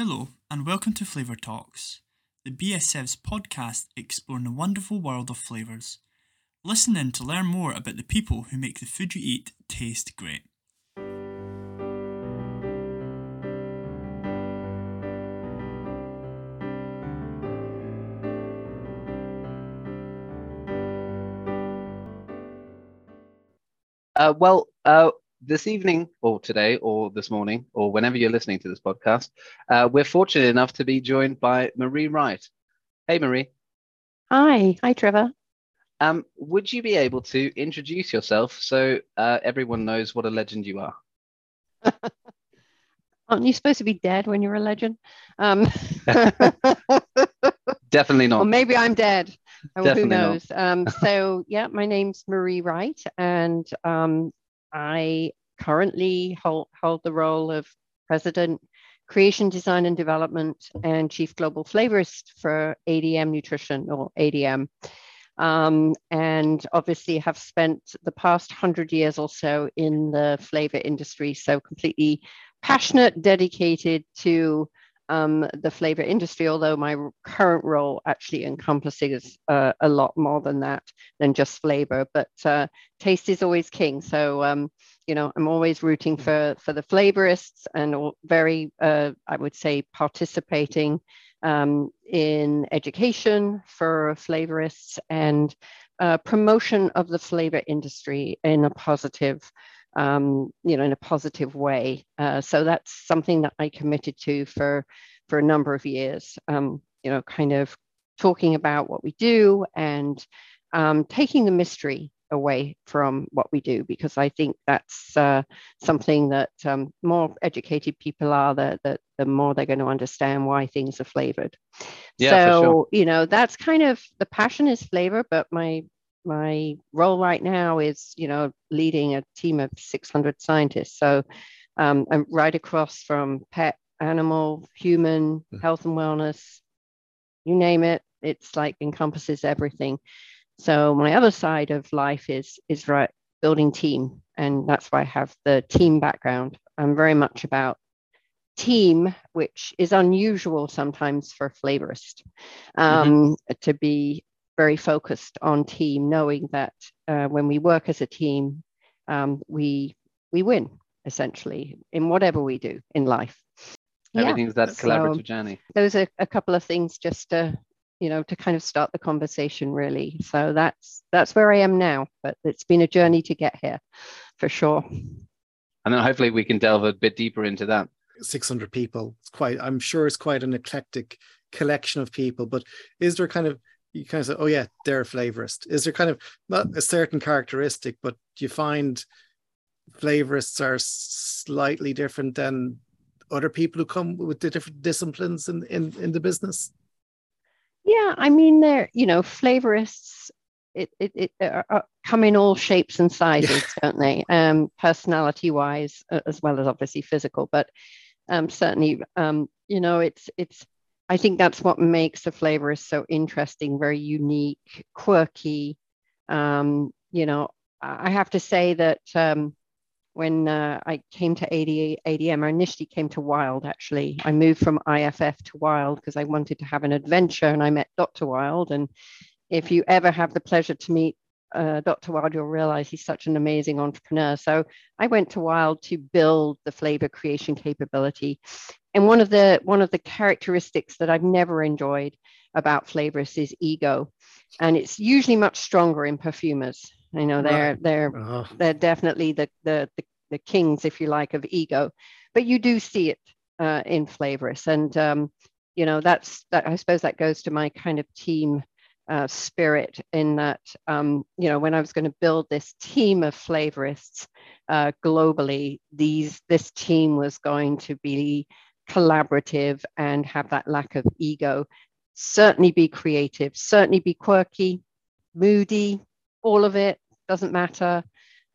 Hello, and welcome to Flavour Talks, the BSF's podcast exploring the wonderful world of flavours. Listen in to learn more about the people who make the food you eat taste great. Uh, well, uh, this evening, or today, or this morning, or whenever you're listening to this podcast, uh, we're fortunate enough to be joined by Marie Wright. Hey, Marie. Hi. Hi, Trevor. Um, would you be able to introduce yourself so uh, everyone knows what a legend you are? Aren't you supposed to be dead when you're a legend? Um, Definitely not. or maybe I'm dead. Oh, who knows? Um, so, yeah, my name's Marie Wright, and um, I currently hold, hold the role of President, Creation, Design, and Development, and Chief Global Flavorist for ADM Nutrition or ADM. Um, and obviously have spent the past hundred years or so in the flavor industry. So completely passionate, dedicated to um, the flavor industry, although my current role actually encompasses uh, a lot more than that, than just flavor. But uh, taste is always king. So, um, you know, I'm always rooting for, for the flavorists and very, uh, I would say, participating um, in education for flavorists and uh, promotion of the flavor industry in a positive um, you know, in a positive way. Uh, so that's something that I committed to for for a number of years. Um, you know, kind of talking about what we do and um, taking the mystery away from what we do, because I think that's uh, something that um, more educated people are, the, the, the more they're going to understand why things are flavored. Yeah, so sure. you know, that's kind of the passion is flavor, but my my role right now is, you know, leading a team of 600 scientists. So um, I'm right across from pet, animal, human, Mm. health and wellness, you name it. It's like encompasses everything. So my other side of life is is right building team, and that's why I have the team background. I'm very much about team, which is unusual sometimes for a flavorist um, to be very focused on team, knowing that uh, when we work as a team, um, we we win essentially in whatever we do in life. Yeah, Everything's that so- collaborative journey. those are a couple of things just to you know to kind of start the conversation really. So that's that's where I am now, but it's been a journey to get here, for sure. And then hopefully we can delve a bit deeper into that. 600 people it's quite i'm sure it's quite an eclectic collection of people but is there kind of you kind of say oh yeah they're a flavorist is there kind of not a certain characteristic but do you find flavorists are slightly different than other people who come with the different disciplines in in, in the business Yeah, I mean, they're you know flavorists. It it, it uh, uh, come in all shapes and sizes, don't they? Um, personality wise, as well as obviously physical, but um, certainly, um, you know, it's it's. I think that's what makes the flavorist so interesting, very unique, quirky. Um, you know, I I have to say that um, when uh, I came to AD, ADM, I initially came to Wild actually. I moved from IFF to Wild because I wanted to have an adventure and I met Dr. Wild. And if you ever have the pleasure to meet uh, Dr. Wild, you'll realize he's such an amazing entrepreneur. So I went to Wild to build the flavor creation capability. And one of the one of the characteristics that I've never enjoyed about flavorists is ego. And it's usually much stronger in perfumers. You know, they're they're oh, they're definitely the, the the the kings, if you like, of ego. But you do see it uh, in flavorists, and um, you know that's that. I suppose that goes to my kind of team uh, spirit in that um, you know when I was going to build this team of flavorists uh, globally, these this team was going to be collaborative and have that lack of ego. Certainly be creative, certainly be quirky, moody, all of it doesn't matter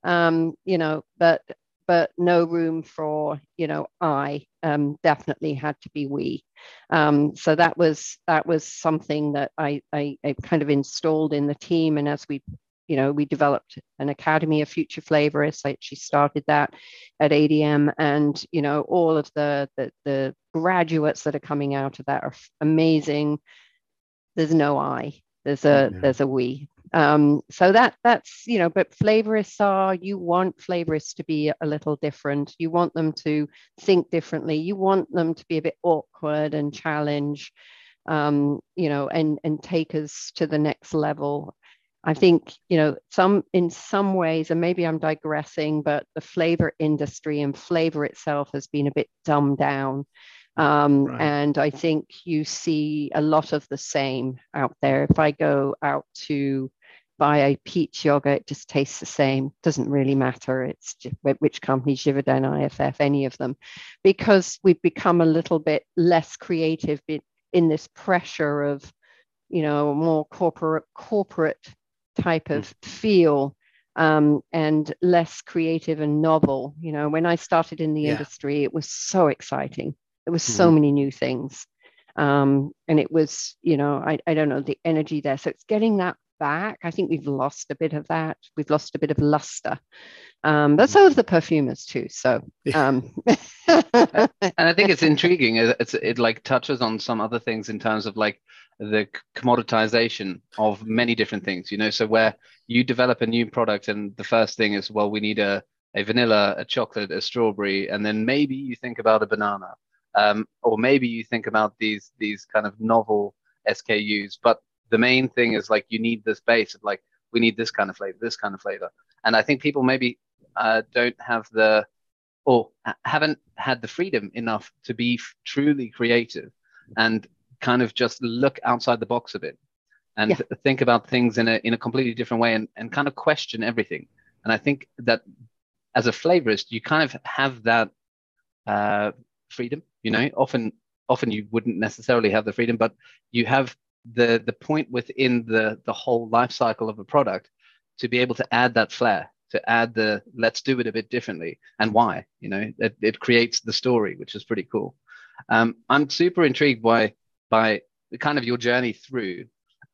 um, you know but but no room for you know i um, definitely had to be we um, so that was that was something that I, I i kind of installed in the team and as we you know, we developed an academy of future flavorists. I actually started that at ADM, and you know, all of the the, the graduates that are coming out of that are amazing. There's no I. There's a yeah. there's a we. Um, so that that's you know, but flavorists are you want flavorists to be a little different. You want them to think differently. You want them to be a bit awkward and challenge, um, you know, and and take us to the next level. I think you know some in some ways, and maybe I'm digressing, but the flavor industry and flavor itself has been a bit dumbed down. Um, right. And I think you see a lot of the same out there. If I go out to buy a peach yogurt, it just tastes the same. Doesn't really matter. It's just, which company, Givaudan, IFF, any of them, because we've become a little bit less creative in this pressure of, you know, more corporate corporate type of mm. feel um, and less creative and novel. You know, when I started in the yeah. industry, it was so exciting. There was so mm-hmm. many new things. Um, and it was, you know, I, I don't know, the energy there. So it's getting that back. I think we've lost a bit of that. We've lost a bit of luster. Um, but so have the perfumers too. So, um, and I think it's intriguing. It's, it like touches on some other things in terms of like the commoditization of many different things. You know, so where you develop a new product and the first thing is, well, we need a a vanilla, a chocolate, a strawberry, and then maybe you think about a banana um, or maybe you think about these these kind of novel SKUs. But the main thing is like you need this base of like we need this kind of flavor, this kind of flavor, and I think people maybe uh, don't have the or haven't had the freedom enough to be f- truly creative and kind of just look outside the box a bit and yeah. think about things in a in a completely different way and, and kind of question everything. And I think that as a flavorist, you kind of have that uh, freedom you know often often you wouldn't necessarily have the freedom but you have the the point within the the whole life cycle of a product to be able to add that flair to add the let's do it a bit differently and why you know it, it creates the story which is pretty cool um, i'm super intrigued by by kind of your journey through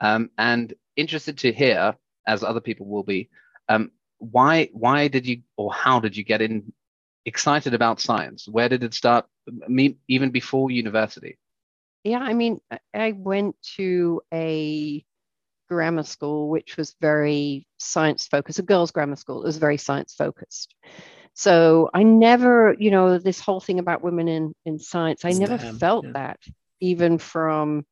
um, and interested to hear as other people will be um, why why did you or how did you get in excited about science? Where did it start? Me, even before university. Yeah, I mean, I went to a grammar school which was very science focused, a girls' grammar school. It was very science focused. So I never, you know, this whole thing about women in in science, I never felt yeah. that, even from,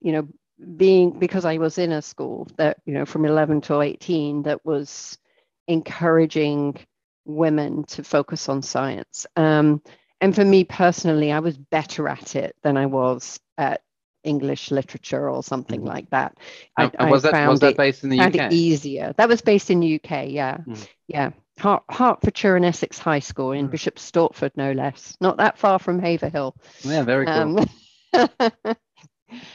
you know, being because I was in a school that, you know, from 11 to 18 that was encouraging women to focus on science. Um, and for me personally, I was better at it than I was at English literature or something mm. like that. I, I was that was that based in the UK? easier. That was based in the UK. Yeah, mm. yeah. Hert- Hertfordshire and Essex High School in mm. Bishop Stortford, no less. Not that far from Haverhill. Yeah, very cool. Um,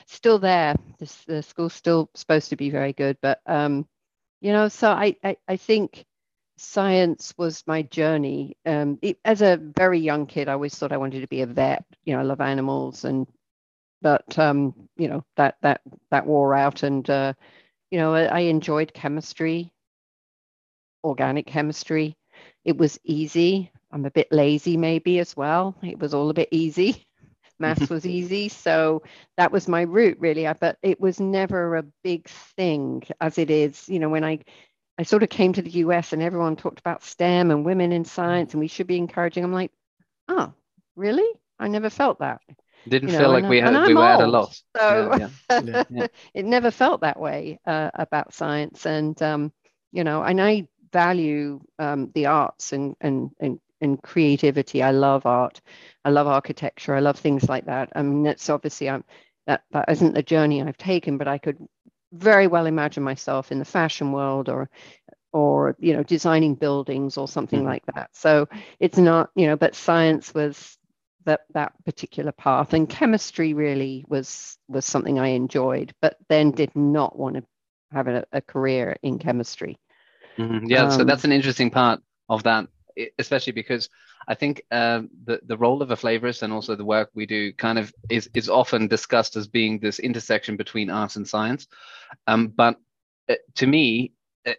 still there. The, the, school's still supposed to be very good, but um, you know, so I, I, I think science was my journey. Um, it, as a very young kid, I always thought I wanted to be a vet. You know, I love animals, and but um, you know that that that wore out, and uh, you know I, I enjoyed chemistry, organic chemistry. It was easy. I'm a bit lazy, maybe as well. It was all a bit easy. Maths was easy, so that was my route really. But it was never a big thing as it is. You know, when I I sort of came to the US and everyone talked about STEM and women in science and we should be encouraging. I'm like, oh, really? I never felt that. Didn't you feel like we had we were at a loss. So yeah, yeah. it never felt that way uh, about science. And um, you know, and I value um, the arts and, and and and creativity. I love art. I love architecture. I love things like that. I mean, it's obviously I'm that that isn't the journey I've taken, but I could very well imagine myself in the fashion world or or you know designing buildings or something mm-hmm. like that so it's not you know but science was that that particular path and chemistry really was was something i enjoyed but then did not want to have a, a career in chemistry mm-hmm. yeah um, so that's an interesting part of that especially because I think um, the the role of a flavorist and also the work we do kind of is is often discussed as being this intersection between art and science. Um, but uh, to me,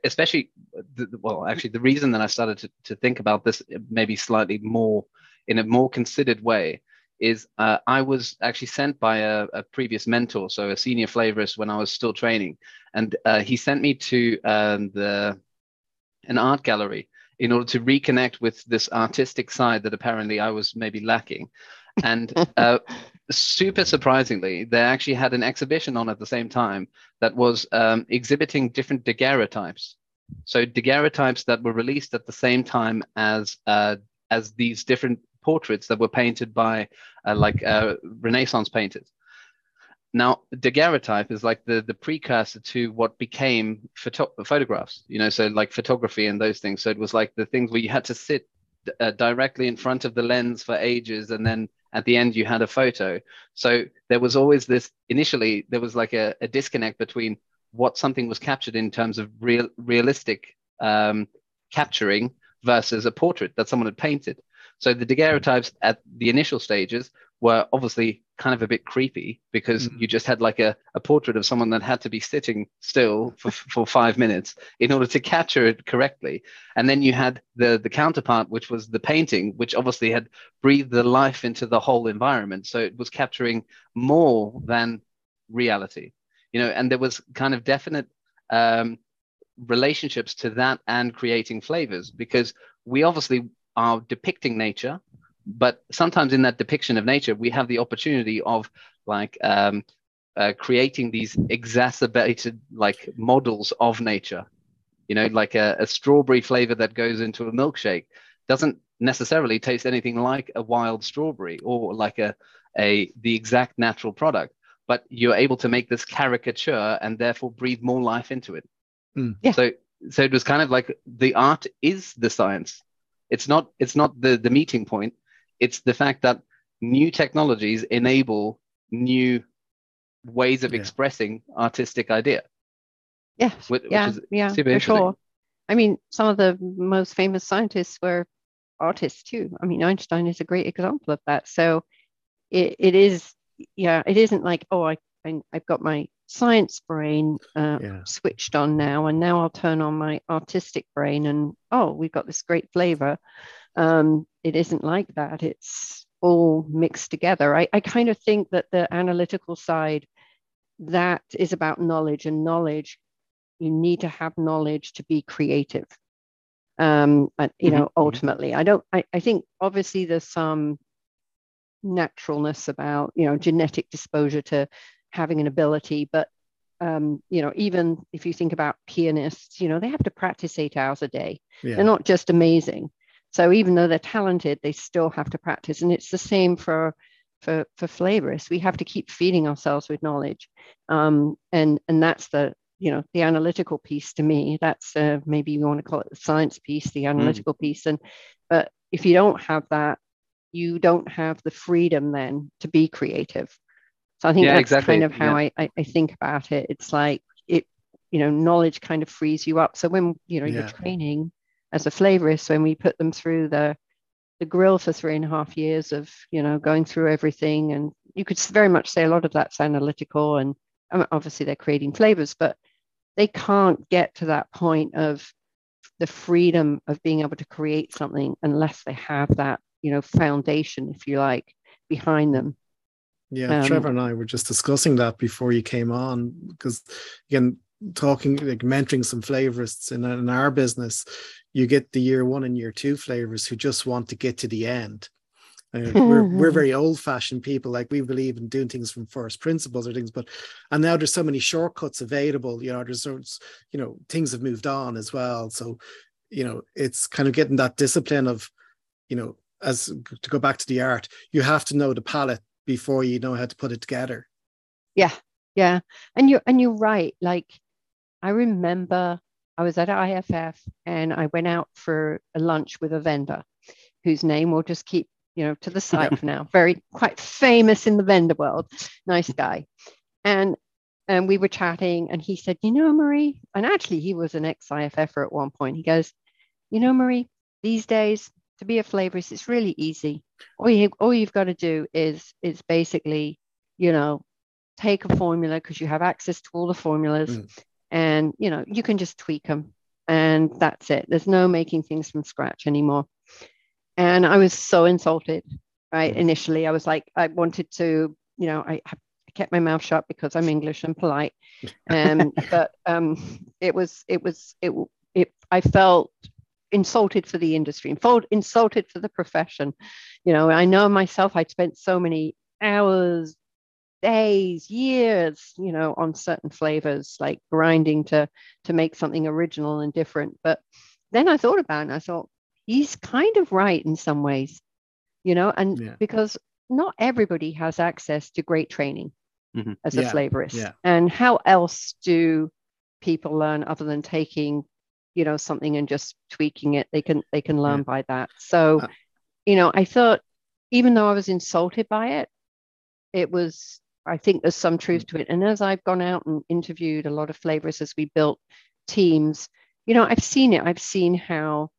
especially the, well actually the reason that i started to, to think about this maybe slightly more in a more considered way is uh, i was actually sent by a, a, previous mentor so a senior flavorist when i was still training and uh, he sent me to um, the an art gallery in order to reconnect with this artistic side that apparently i was maybe lacking and uh, super surprisingly, they actually had an exhibition on at the same time that was um, exhibiting different daguerreotypes. So daguerreotypes that were released at the same time as uh, as these different portraits that were painted by uh, like uh, Renaissance painters. Now, daguerreotype is like the the precursor to what became photo- photographs. You know, so like photography and those things. So it was like the things where you had to sit uh, directly in front of the lens for ages and then at the end you had a photo so there was always this initially there was like a, a disconnect between what something was captured in terms of real realistic um, capturing versus a portrait that someone had painted so the daguerreotypes at the initial stages were obviously kind of a bit creepy because mm-hmm. you just had like a, a portrait of someone that had to be sitting still for, for five minutes in order to capture it correctly. And then you had the, the counterpart, which was the painting, which obviously had breathed the life into the whole environment. So it was capturing more than reality, you know, and there was kind of definite um, relationships to that and creating flavors because we obviously are depicting nature but sometimes in that depiction of nature we have the opportunity of like um, uh, creating these exacerbated like models of nature you know like a, a, strawberry flavor that goes into a milkshake doesn't necessarily taste anything like a wild strawberry or like a, a the exact natural product but you're able to make this caricature and therefore breathe more life into it mm. yeah. so so it was kind of like the art is the science it's not it's not the the meeting point it's the fact that new technologies enable new ways of yeah. expressing artistic idea. Yes. Which, yeah. Which yeah. for sure. I mean, some of the most famous scientists were artists too. I mean, Einstein is a great example of that. So it, it is, yeah, it isn't like, oh, I, I have got my science brain uh, yeah. switched on now, and now I'll turn on my artistic brain, and oh, we've got this great flavor. Um, it isn't like that. It's all mixed together. I, I kind of think that the analytical side, that is about knowledge, and knowledge, you need to have knowledge to be creative. Um, and, you know, mm-hmm. ultimately, I don't, I, I think obviously there's some naturalness about, you know, genetic disposure to having an ability, but um, you know, even if you think about pianists, you know, they have to practice eight hours a day. Yeah. They're not just amazing. So even though they're talented, they still have to practice. And it's the same for for for flavorists. We have to keep feeding ourselves with knowledge, um, and and that's the you know the analytical piece to me. That's uh, maybe you want to call it the science piece, the mm. analytical mm. piece. And but if you don't have that, you don't have the freedom then to be creative. So I think yeah, that's exactly. kind of how yeah. I, I, think about it. It's like it, you know, knowledge kind of frees you up. So when you know yeah. you're training as a flavorist when we put them through the the grill for three and a half years of you know going through everything and you could very much say a lot of that's analytical and I mean, obviously they're creating flavors but they can't get to that point of the freedom of being able to create something unless they have that you know foundation if you like behind them yeah um, trevor and i were just discussing that before you came on because again talking like mentoring some flavorists in, in our business you get the year one and year two flavors who just want to get to the end. Uh, we're we're very old fashioned people. Like we believe in doing things from first principles or things, but and now there's so many shortcuts available. You know, there's you know things have moved on as well. So you know it's kind of getting that discipline of you know as to go back to the art, you have to know the palette before you know how to put it together. Yeah, yeah, and you're and you're right. Like I remember I was at IFF and I went out for a lunch with a vendor whose name we'll just keep, you know, to the side for now. Very quite famous in the vendor world. Nice guy. And and we were chatting and he said, you know, Marie, and actually he was an ex-IFFer at one point. He goes, you know, Marie, these days to be a flavorist, it's really easy. All you all you've got to do is is basically, you know, take a formula because you have access to all the formulas mm and you know you can just tweak them and that's it. There's no making things from scratch anymore. And I was so insulted, right? Mm. Initially, I was like, I wanted to, you know, I, I kept my mouth shut because I'm English and polite. Um, but um, it was, it was, it, it, I felt insulted for the industry, insulted for the profession. You know, I know myself, I'd spent so many hours, days, years, you know, on certain flavors, like grinding to to make something original and different. But then I thought about it and I thought, he's kind of right in some ways, you know, and Yeah. because not everybody has access to great training Mhm. as a Yeah, flavorist. yeah. And how else do people learn other than taking, you know, something and just tweaking it? They can they can learn by that. So, Uh, you know, I thought even though I was insulted by it, it was I think there's some truth to it. And as I've gone out and interviewed a lot of flavorists as we built teams, you know, I've seen it. I've seen how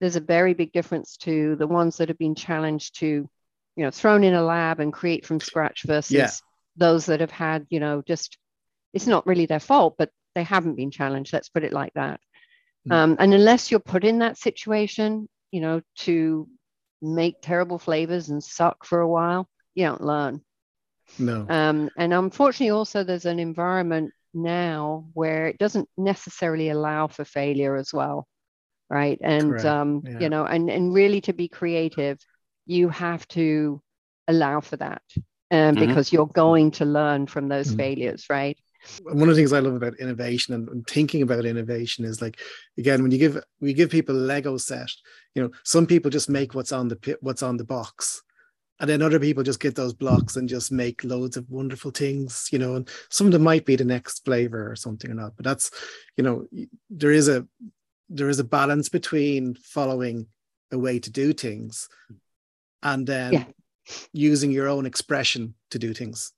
there's a very big difference to the ones that have been challenged to, you know, thrown in a lab and create from scratch versus Yeah. those that have had, you know, just it's not really their fault, but they haven't been challenged. Let's put it like that. Mm. Um, and unless you're put in that situation, you know, to make terrible flavors and suck for a while, you don't learn. No. Um, and unfortunately, also there's an environment now where it doesn't necessarily allow for failure as well, right? And um, yeah. you know, and and really to be creative, you have to allow for that, um, Mhm. because you're going to learn from those Mhm. failures, right? One of the things I love about innovation and, and thinking about innovation is like again when you give we give people a Lego set, you know, some people just make what's on the what's on the box, and then other people just get those blocks and just make loads of wonderful things, you know, and some of them might be the next flavor or something or not. But that's, you know, there is a there is a balance between following a way to do things and then Yeah. using your own expression to do things.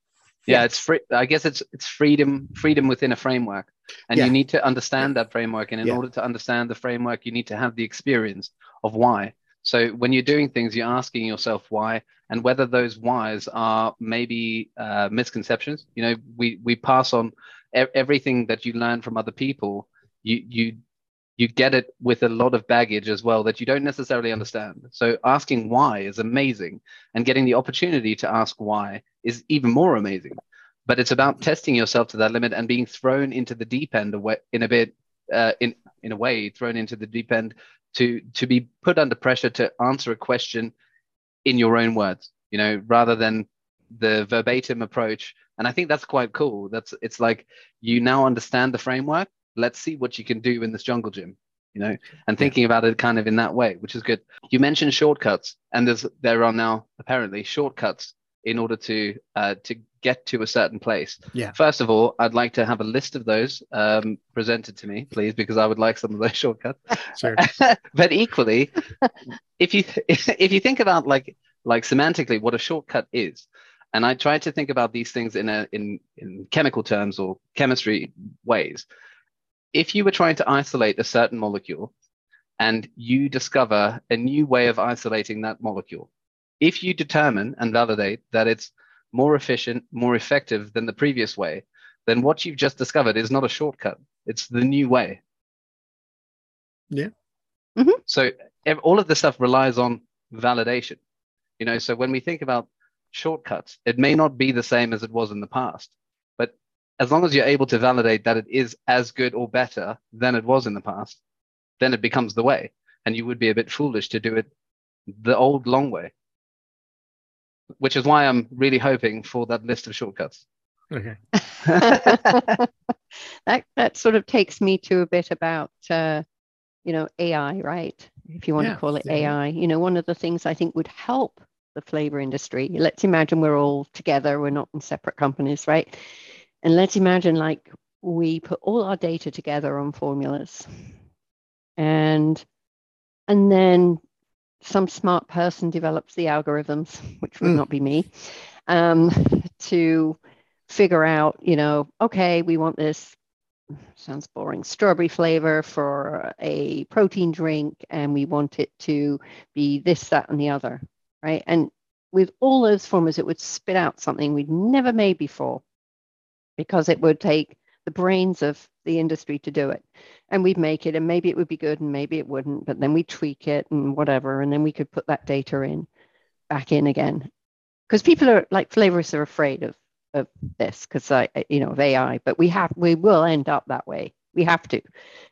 Yeah Yeah. it's free i guess it's it's freedom freedom within a framework and Yeah. you need to understand that framework and in Yeah. order to understand the framework you need to have the experience of why so when you're doing things you're asking yourself why and whether those whys are maybe uh, misconceptions you know we we pass on e- everything that you learn from other people you you you get it with a lot of baggage as well that you don't necessarily understand so asking why is amazing and getting the opportunity to ask why is even more amazing. But it's about testing yourself to that limit and being thrown into the deep end in a bit, uh, in in a way, thrown into the deep end to to be put under pressure to answer a question in your own words, you know, rather than the verbatim approach. And I think that's quite cool. That's it's like you now understand the framework. Let's see what you can do in this jungle gym, you know, and thinking about it kind of in that way, which is good. You mentioned shortcuts, and there's there are now apparently shortcuts in order to uh, to get to a certain place. Yeah. First of all, I'd like to have a list of those um, presented to me, please, because I would like some of those shortcuts. Sure. but equally, if you if you think about like like semantically what a shortcut is, and I try to think about these things in a in in chemical terms or chemistry ways. If you were trying to isolate a certain molecule, and you discover a new way of isolating that molecule, if you determine and validate that it's more efficient, more effective than the previous way, then what you've just discovered is not a shortcut. It's the new way. Yeah. Mhm. So all of this stuff relies on validation. You know, so when we think about shortcuts, it may not be the same as it was in the past, but as long as you're able to validate that it is as good or better than it was in the past, then it becomes the way. And you would be a bit foolish to do it the old long way which is why I'm really hoping for that list of shortcuts. Okay. that that sort of takes me to a bit about uh, you know AI, right? If you want Yeah, to call it yeah, yeah. AI, you know, one of the things I think would help the flavor industry. Let's imagine we're all together, we're not in separate companies, right? And let's imagine like we put all our data together on formulas, and and then some smart person develops the algorithms, which would Mm. not be me, um, to figure out, you know, okay, we want this, sounds boring, strawberry flavor for a protein drink, and we want it to be this, that, and the other, right? And with all those formulas, it would spit out something we'd never made before because it would take the brains of the industry to do it. And we'd make it, and maybe it would be good, and maybe it wouldn't, but then we tweak it and whatever, and then we could put that data in back in again. Because people are like flavorists are afraid of of this because I you know of AI, but we have we will end up that way. We have to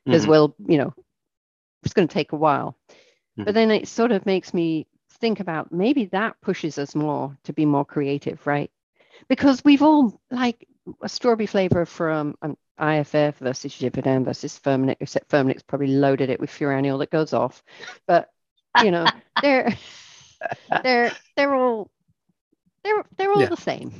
because Mhm. we'll you know it's going to take a while. Mhm. But then it sort of makes me think about maybe that pushes us more to be more creative, right? Because we've all like a strawberry flavor from um, IFF versus Givaudan versus Firmenich, except Firmenich's probably loaded it with furaneol that goes off. But you know, they're they're they're all they're they're all Yeah. the same.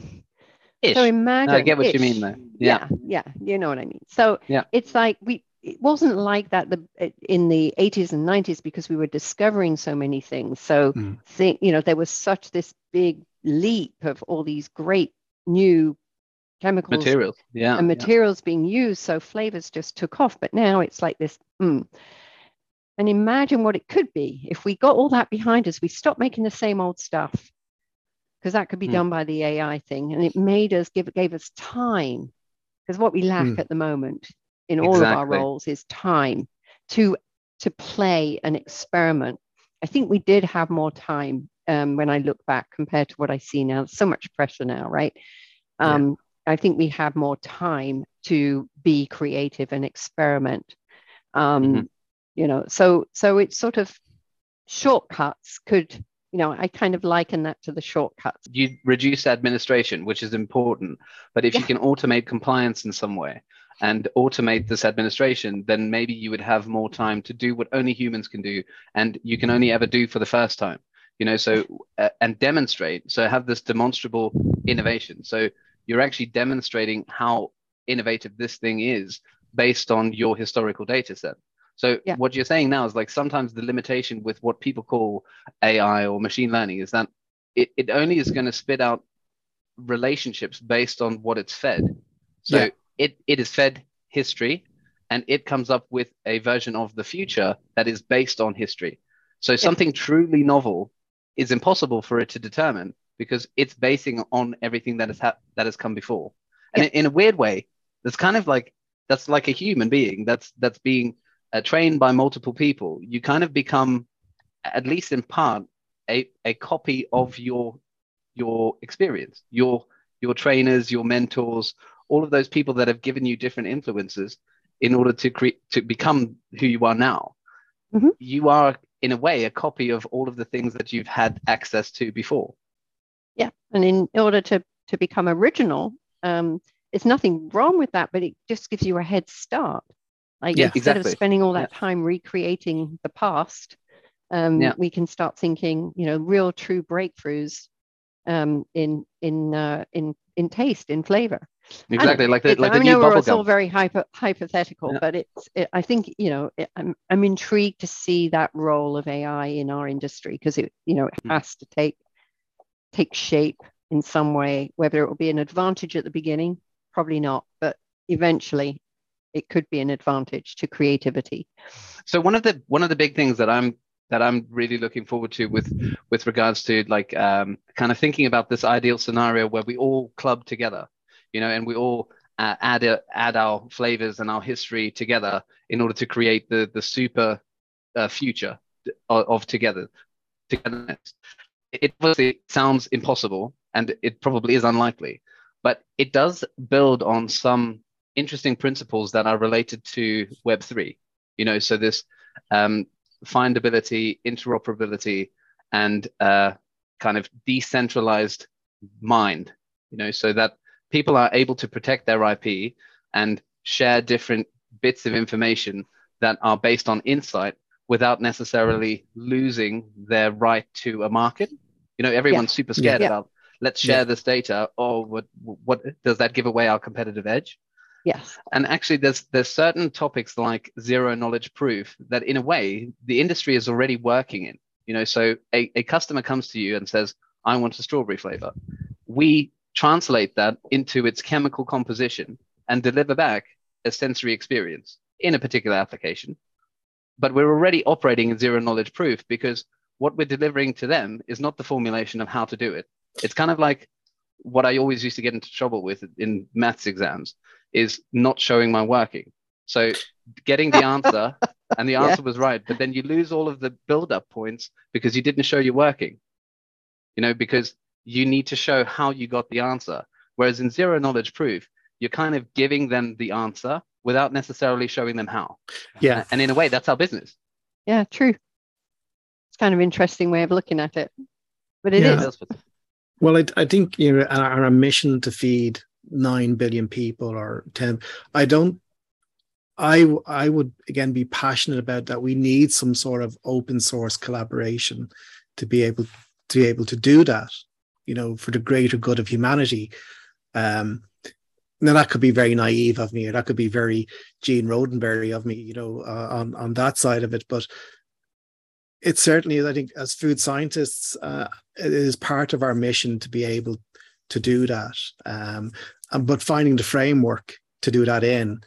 Ish. So imagine. I get what you mean ish. there. Yeah. yeah, yeah, you know what I mean. So Yeah. it's like we it wasn't like that the in the 80s and 90s because we were discovering so many things. So Mm. think you know there was such this big leap of all these great new chemicals Materials. Yeah. and yeah. materials being used so flavors just took off but now it's like this mm. and imagine what it could be if we got all that behind us we stopped making the same old stuff because that could be Hmm. done by the ai thing and it made us give gave us time because what we lack Hmm. at the moment in all of our roles is time to to play and experiment i think we did have more time um, when i look back compared to what i see now There's so much pressure now right Yeah. um, I think we have more time to be creative and experiment. Um, Mhm. You know, so so it's sort of shortcuts could, you know, I kind of liken that to the shortcuts. you reduce administration, which is important. But if you can automate compliance in some way and automate this administration, then maybe you would have more time to do what only humans can do, and you can only ever do for the first time. You know, so uh, and demonstrate. So have this demonstrable innovation. So you're actually demonstrating how innovative this thing is based on your historical data set. So Yeah. what you're saying now is like sometimes the limitation with what people call AI or machine learning is that it, it only is going to spit out relationships based on what it's fed. So Yeah. it, it is fed history and it comes up with a version of the future that is based on history. So something truly novel is impossible for it to determine because it's basing on everything that has ha- that has come before. And Yeah. in, in a weird way, that's kind of like that's like a human being that's that's being uh, trained by multiple people. You kind of become, at least in part, a, a copy of your your experience, your your trainers, your mentors, all of those people that have given you different influences in order to create to become who you are now. Mhm. You are in a way a copy of all of the things that you've had access to before. And in order to to become original, um, there's nothing wrong with that, but it just gives you a head start. Like Yeah, instead exactly. of spending all that time recreating the past, um, Yeah. we can start thinking, you know, real true breakthroughs um, in in uh, in in taste, in flavor. Exactly, like the It's- like I know it's all very hypo, hypothetical, Yeah. but it's. It, I think you know it, I'm I'm intrigued to see that role of AI in our industry because it you know it Mm. has to take take shape in some way. Whether it will be an advantage at the beginning, probably not, but eventually it could be an advantage to creativity. so one of the one of the big things that i'm that i'm really looking forward to with with regards to like um, kind of thinking about this ideal scenario where we all club together you know and we all uh, add a, add our flavors and our history together in order to create the the super uh, future of, of together togetherness it obviously sounds impossible and it probably is unlikely but it does build on some interesting principles that are related to web3 you know so this um, findability interoperability and uh, kind of decentralized mind you know so that people are able to protect their ip and share different bits of information that are based on insight without necessarily losing their right to a market you know everyone's super scared Yeah. about let's share Yeah. this data or what what does that give away our competitive edge Yes. and actually there's there's certain topics like zero knowledge proof that in a way the industry is already working in you know so a, a customer comes to you and says i want a strawberry flavor we translate that into its chemical composition and deliver back a sensory experience in a particular application but we're already operating in zero knowledge proof because what we're delivering to them is not the formulation of how to do it it's kind of like what i always used to get into trouble with in maths exams is not showing my working. So getting the answer and the Yeah. answer was right, but then you lose all of the build-up points because you didn't show your working. You know, because you need to show how you got the answer. Whereas in zero knowledge proof, you're kind of giving them the answer without necessarily showing them how. Yeah. And in a way, that's our business. Yeah, true. It's kind of interesting way of looking at it, but it is. Yeah. Well, I, I think you know our, our mission to feed nine billion people or ten. I don't. I I would again be passionate about that. We need some sort of open source collaboration to be able to be able to do that. You know, for the greater good of humanity. Um, now that could be very naive of me, or that could be very Gene Roddenberry of me. You know, uh, on on that side of it, but it certainly is. I think as food scientists, uh, it is part of our mission to be able to do that. Um, and, but finding the framework to do that in,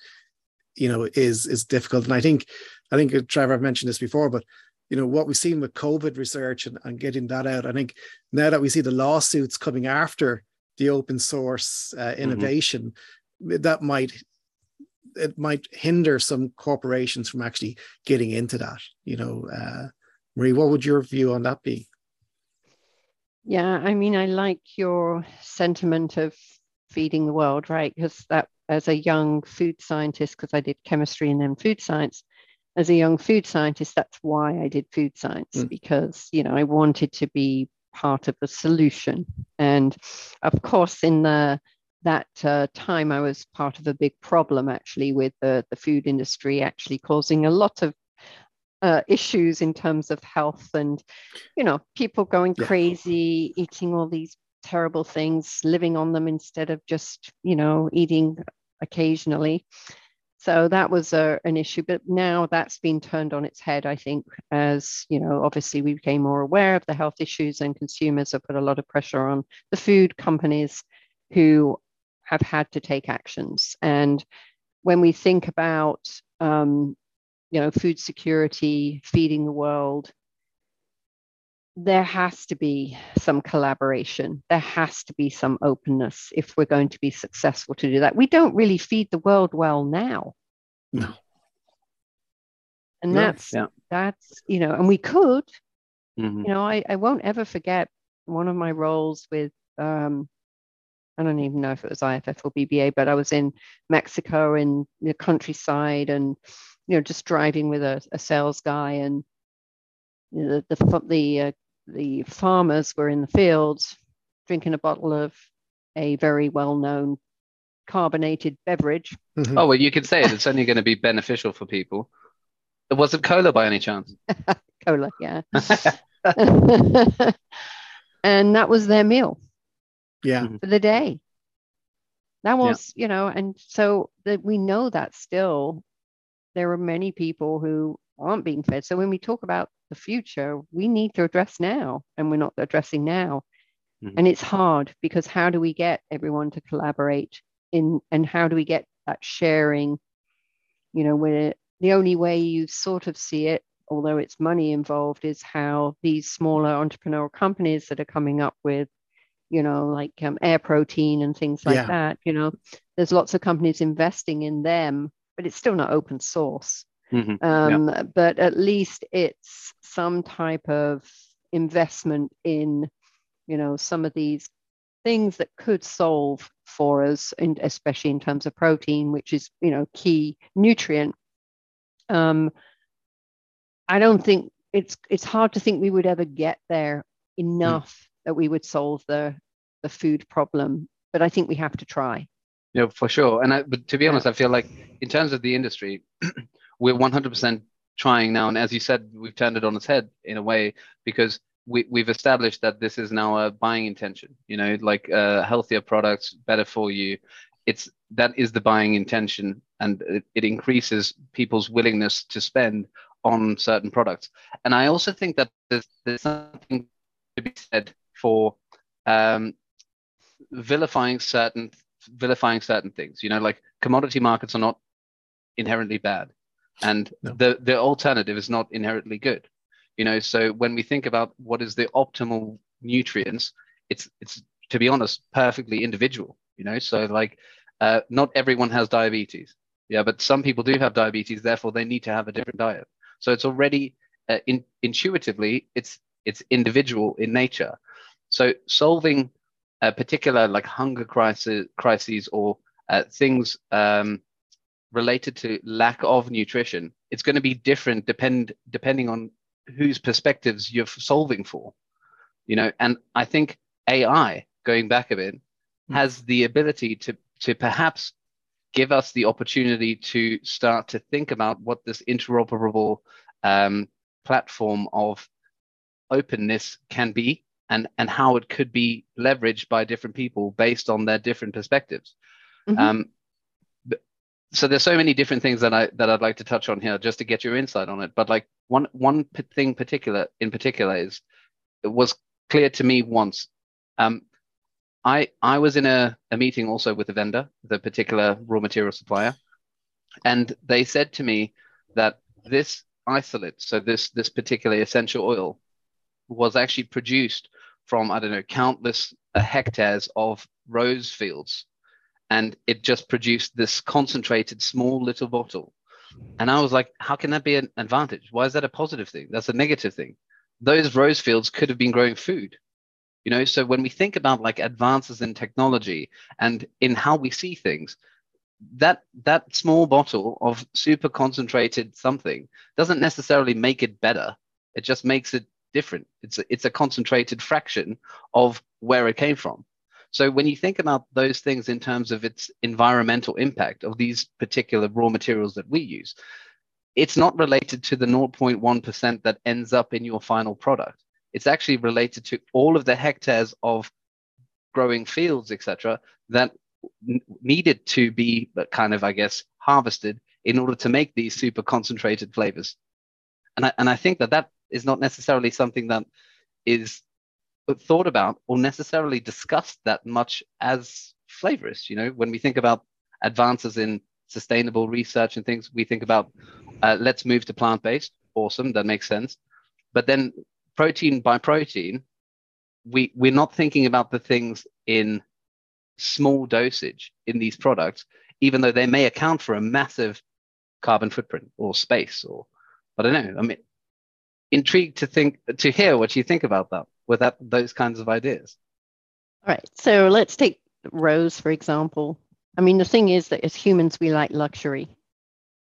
you know, is is difficult. And I think, I think uh, Trevor, I've mentioned this before, but you know what we've seen with COVID research and, and getting that out. I think now that we see the lawsuits coming after the open source uh, innovation, that might it might hinder some corporations from actually getting into that. You know, uh, Marie, what would your view on that be? Yeah, I mean, I like your sentiment of feeding the world, right? Because that, as a young food scientist, because I did chemistry and then food science, as a young food scientist, that's why I did food science Mm. because you know I wanted to be part of the solution, and of course, in the that uh, time, I was part of a big problem actually with the, the food industry actually causing a lot of uh, issues in terms of health and you know people going Yeah. crazy eating all these terrible things living on them instead of just you know eating occasionally so that was a, an issue but now that's been turned on its head i think as you know obviously we became more aware of the health issues and consumers have put a lot of pressure on the food companies who have had to take actions and when we think about um, you know, food security, feeding the world, there has to be some collaboration. There has to be some openness if we're going to be successful to do that. We don't really feed the world well now. No. And No, that's yeah. that's you know, and we could, Mhm. you know, I, I won't ever forget one of my roles with um I don't even know if it was IFF or BBA, but I was in Mexico in the countryside and you know just driving with a, a sales guy and you know, the the the, uh, the farmers were in the fields drinking a bottle of a very well-known carbonated beverage. Mhm. Oh, well, you can say it. It's only going to be beneficial for people. It wasn't cola by any chance. Cola, yeah. and that was their meal. Yeah. for the day. That was, you know, and so that we know that still there are many people who aren't being fed. So when we talk about the future, we need to address now, and we're not addressing now. Mhm. And it's hard because how do we get everyone to collaborate in, and how do we get that sharing? You know, where the only way you sort of see it, although it's money involved, is how these smaller entrepreneurial companies that are coming up with you know, like um, air protein and things like Yeah. that. You know, there's lots of companies investing in them, but it's still not open source. Mhm. Um, But at least it's some type of investment in, you know, some of these things that could solve for us, and especially in terms of protein, which is, you know, key nutrient. Um, I don't think it's it's hard to think we would ever get there enough that we would solve the the food problem. But I think we have to try. Yeah, for sure. And I, but to be honest, I feel like in terms of the industry, we're 100% trying now. And as you said, we've turned it on its head in a way because we, we've established that this is now a buying intention. You know, like uh, healthier products, better for you. It's that is the buying intention, and it, it increases people's willingness to spend on certain products. And I also think that there's, there's something to be said for um, vilifying certain vilifying certain things. You know, like commodity markets are not inherently bad, and No. the the alternative is not inherently good. You know, so when we think about what is the optimal nutrients, it's it's to be honest perfectly individual. You know, so like uh, not everyone has diabetes. Yeah, but some people do have diabetes, therefore they need to have a different diet. So it's already uh, in, intuitively it's it's individual in nature. So solving a particular like hunger crisis crises or uh, things um, related to lack of nutrition, it's going to be different depend depending on whose perspectives you're solving for. You know, and I think AI, going back a bit, mm. has the ability to to perhaps give us the opportunity to start to think about what this interoperable um, platform of openness can be and and how it could be leveraged by different people based on their different perspectives. Mm-hmm. Um, so there's so many different things that I that I'd like to touch on here just to get your insight on it. But like one one thing particular in particular is it was clear to me once. Um, I I was in a, a meeting also with a vendor, the particular raw material supplier, and they said to me that this isolate, so this this particular essential oil, was actually produced from I don't know countless uh, hectares of rose fields and it just produced this concentrated small little bottle. And I was like, how can that be an advantage? Why is that a positive thing? That's a negative thing. Those rose fields could have been growing food. You know, so when we think about like advances in technology and in how we see things, that that small bottle of super concentrated something doesn't necessarily make it better. It just makes it different. It's a, it's a concentrated fraction of where it came from. So when you think about those things in terms of its environmental impact of these particular raw materials that we use, it's not related to the 0.1% that ends up in your final product. It's actually related to all of the hectares of growing fields, etc., that needed to be kind of, I guess, harvested in order to make these super concentrated flavors. And I, and I think that that is not necessarily something that is thought about or necessarily discussed that much as flavorists. You know, when we think about advances in sustainable research and things, we think about uh, let's move to plant based. Awesome, that makes sense. But then protein by protein, we we're not thinking about the things in small dosage in these products, even though they may account for a massive carbon footprint or space or I don't know. I mean, intrigued to think to hear what you think about that with that those kinds of ideas. All right. So let's take Rose, for example. I mean, the thing is that as humans, we like luxury,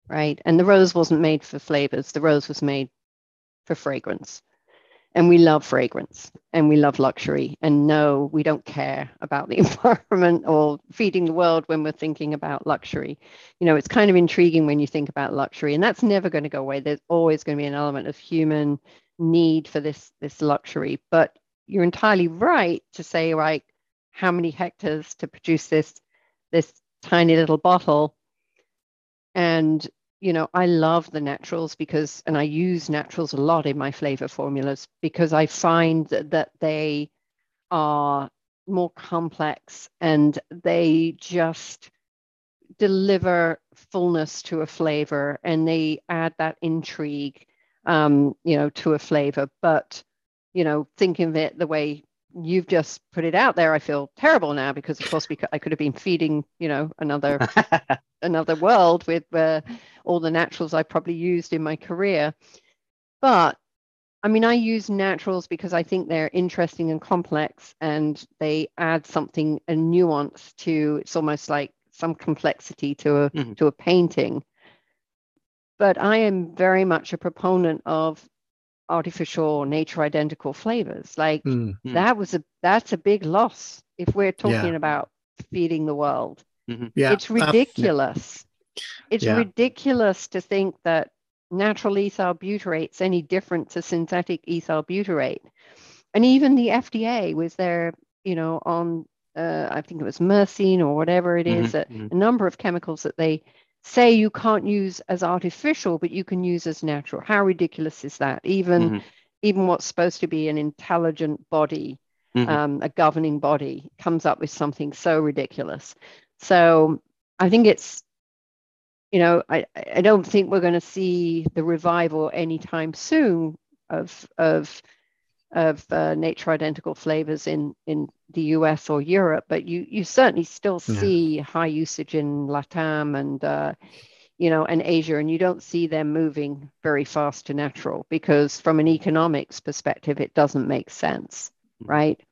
right? And the rose wasn't made for flavors, the rose was made for fragrance. And we love fragrance and we love luxury. And no, we don't care about the environment or feeding the world when we're thinking about luxury. You know, it's kind of intriguing when you think about luxury, and that's never going to go away. There's always going to be an element of human need for this this luxury but you're entirely right to say like how many hectares to produce this this tiny little bottle and you know i love the naturals because and i use naturals a lot in my flavor formulas because i find that they are more complex and they just deliver fullness to a flavor and they add that intrigue um, you know, to a flavor. But, you know, thinking of it the way you've just put it out there, I feel terrible now because, of course, we could, I could have been feeding, you know, another another world with uh, all the naturals I probably used in my career. But I mean, I use naturals because I think they're interesting and complex, and they add something a nuance to. It's almost like some complexity to a mm-hmm. to a painting but I am very much a proponent of artificial nature identical flavors. Like mm-hmm. that was a that's a big loss if we're talking yeah. about feeding the world. Mm-hmm. Yeah. It's ridiculous. Uh, it's yeah. ridiculous to think that natural ethyl butyrate's any different to synthetic ethyl butyrate. And even the FDA was there, you know, on uh, I think it was myrcene or whatever it is, mm-hmm. a, mm-hmm. a number of chemicals that they say you can't use as artificial, but you can use as natural. How ridiculous is that? Even mm-hmm. even what's supposed to be an intelligent body, mm-hmm. um, a governing body, comes up with something so ridiculous. So I think it's, you know, I, I don't think we're going to see the revival anytime soon of of of uh, nature identical flavors in in the US or Europe, but you you certainly still see yeah. high usage in Latam and uh, you know and Asia, and you don't see them moving very fast to natural because from an economics perspective, it doesn't make sense, mm-hmm. right?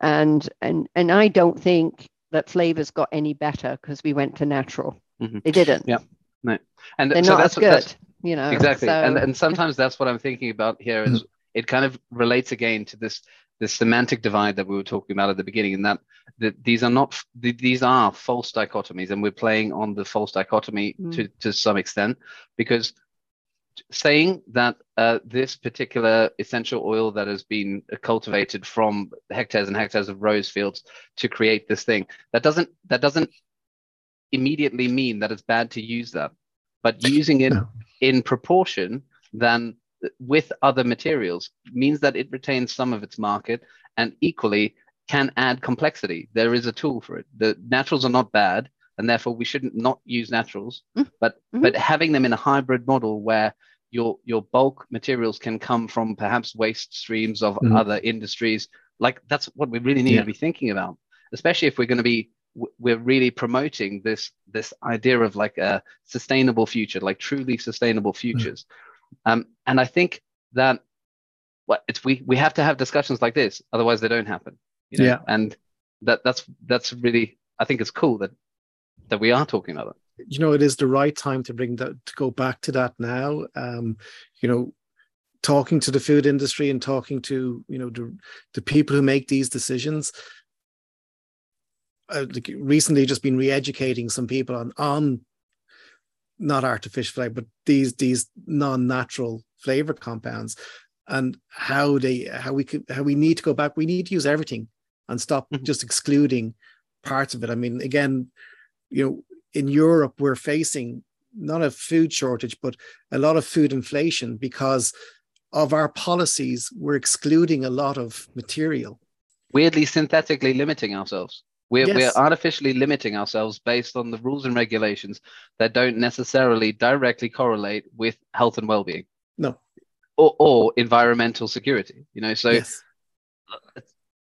And and and I don't think that flavors got any better because we went to natural. Mm-hmm. They didn't. Yeah, no, and they're so not as good. You know exactly, so, and and sometimes that's what I'm thinking about here is it kind of relates again to this this semantic divide that we were talking about at the beginning, and that, that these are not these are false dichotomies, and we're playing on the false dichotomy mm. to to some extent because saying that uh, this particular essential oil that has been cultivated from hectares and hectares of rose fields to create this thing that doesn't that doesn't immediately mean that it's bad to use that but using it in proportion then with other materials means that it retains some of its market and equally can add complexity. There is a tool for it. The naturals are not bad, and therefore we shouldn't not use naturals. Mm-hmm. But mm-hmm. but having them in a hybrid model where your your bulk materials can come from perhaps waste streams of mm-hmm. other industries, like that's what we really need yeah. to be thinking about. Especially if we're going to be we're really promoting this this idea of like a sustainable future, like truly sustainable futures. Um, and I think that what it's we we have to have discussions like this, otherwise they don't happen. You know? Yeah. And that that's that's really I think it's cool that that we are talking about it. You know, it is the right time to bring that to go back to that now. Um, you know, talking to the food industry and talking to you know the, the people who make these decisions uh, like recently just been re-educating some people on on not artificial flavor, but these these non-natural flavor compounds and how they how we could how we need to go back. We need to use everything and stop mm-hmm. just excluding parts of it. I mean, again, you know, in Europe we're facing not a food shortage, but a lot of food inflation because of our policies. We're excluding a lot of material. Weirdly, synthetically limiting ourselves. We're, yes. we're artificially limiting ourselves based on the rules and regulations that don't necessarily directly correlate with health and well-being. No. Or, or environmental security. You know, so yes.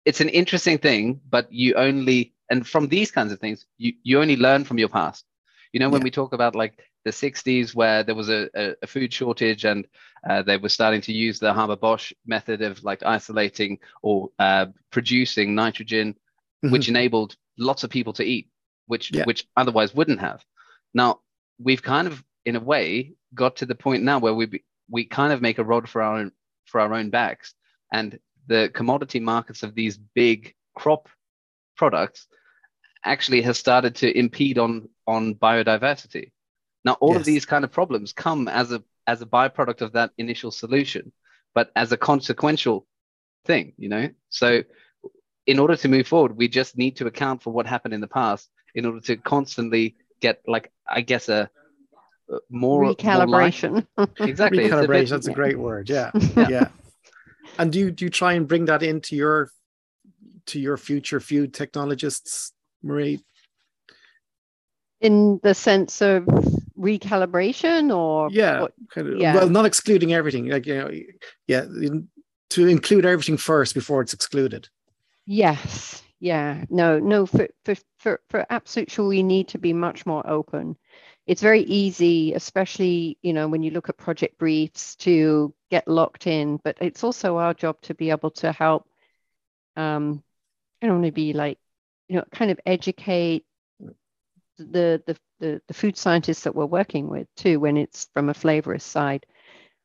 it's an interesting thing, but you only and from these kinds of things, you, you only learn from your past. You know, when yeah. we talk about like the 60s where there was a, a, a food shortage and uh, they were starting to use the Haber Bosch method of like isolating or uh, producing nitrogen mm-hmm. which enabled lots of people to eat, which yeah. which otherwise wouldn't have. Now we've kind of, in a way, got to the point now where we we kind of make a rod for our own for our own backs, and the commodity markets of these big crop products actually has started to impede on on biodiversity. Now all yes. of these kind of problems come as a as a byproduct of that initial solution, but as a consequential thing, you know. So in order to move forward, we just need to account for what happened in the past in order to constantly get, like, I guess, a, more recalibration. More exactly, recalibration. That's a great word. Yeah. yeah, yeah. And do you do you try and bring that into your to your future food technologists, Marie? In the sense of recalibration, or yeah, kind of, yeah. well, not excluding everything. Like you know, yeah, in, to include everything first before it's excluded. Yes. Yeah. No, no, for, for, for, for absolute sure, we need to be much more open. It's very easy, especially, you know, when you look at project briefs to get locked in, but it's also our job to be able to help, um, I don't want to be like, you know, kind of educate the, the, the, the food scientists that we're working with too, when it's from a flavorist side.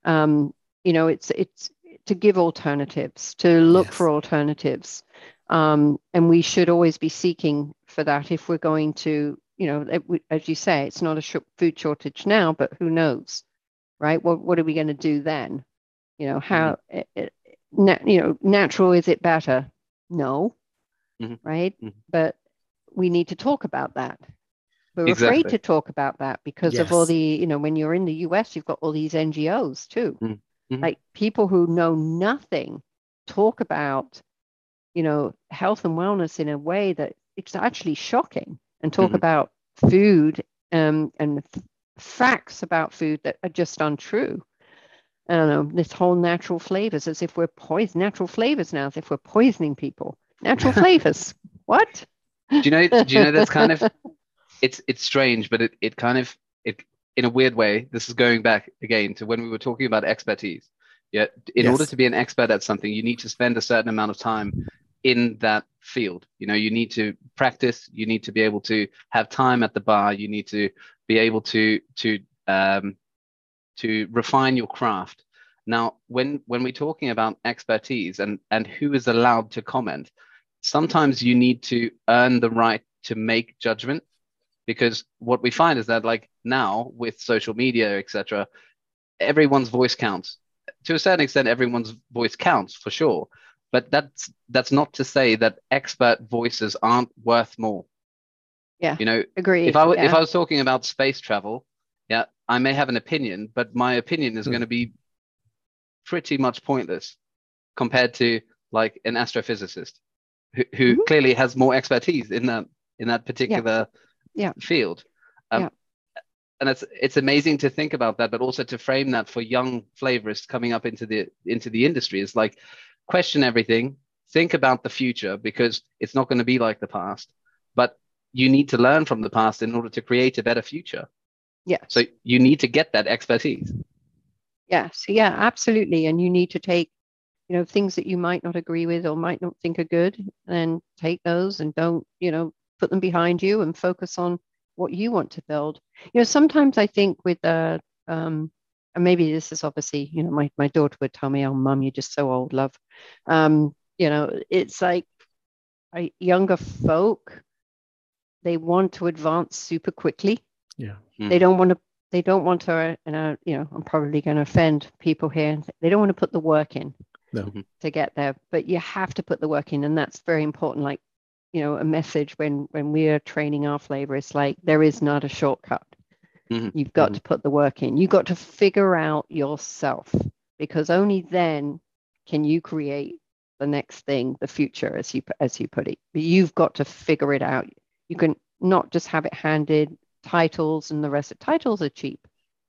Um, you know, it's, it's, to give alternatives, to look yes. for alternatives. Um, and we should always be seeking for that if we're going to, you know, as you say, it's not a food shortage now, but who knows, right? What, what are we going to do then? You know, how, mm-hmm. it, it, na- you know, natural, is it better? No, mm-hmm. right? Mm-hmm. But we need to talk about that. We're exactly. afraid to talk about that because yes. of all the, you know, when you're in the US, you've got all these NGOs too. Mm. Mm-hmm. Like people who know nothing talk about, you know, health and wellness in a way that it's actually shocking and talk mm-hmm. about food um, and f- facts about food that are just untrue. I don't know, this whole natural flavors as if we're poison natural flavors now, as if we're poisoning people. Natural flavors. What? Do you know? Do you know that's kind of it's it's strange, but it it kind of in a weird way. This is going back again to when we were talking about expertise. Yeah, in Yes. order to be an expert at something, you need to spend a certain amount of time in that field. You know, you need to practice. You need to be able to have time at the bar. You need to be able to to um, to refine your craft. Now, when when we're talking about expertise and and who is allowed to comment, sometimes you need to earn the right to make judgment because what we find is that like now with social media etc everyone's voice counts to a certain extent everyone's voice counts for sure but that's that's not to say that expert voices aren't worth more Yeah. you know Agreed. if I w- if. I was talking about space travel, yeah, I may have an opinion, but my opinion is Hmm. going to be pretty much pointless compared to like an astrophysicist who, who Mhm. clearly has more expertise in that in that particular Yeah. Field. Um, Yeah. And it's it's amazing to think about that, but also to frame that for young flavorists coming up into the into the industry is like question everything, think about the future because it's not going to be like the past, but you need to learn from the past in order to create a better future. Yeah. So you need to get that expertise. Yes, yeah, absolutely. And you need to take, you know, things that you might not agree with or might not think are good, and take those and don't, you know, put them behind you and focus on what you want to build. You know, sometimes I think with uh um and maybe this is obviously, you know, my, my daughter would tell me, oh mum, you're just so old, love. Um, you know, it's like I, younger folk, they want to advance super quickly Yeah. they don't want to they don't want to and I, you know i'm probably going to offend people here they don't want to put the work in No. to get there but you have to put the work in and that's very important like you know a message when when we are training our flavorists like there is not a shortcut. Mhm, you've got mhm. to put the work in. You've got to figure out yourself because only then can you create the next thing the future as you as you put it. But you've got to figure it out. You can not just have it handed titles and the rest of titles are cheap.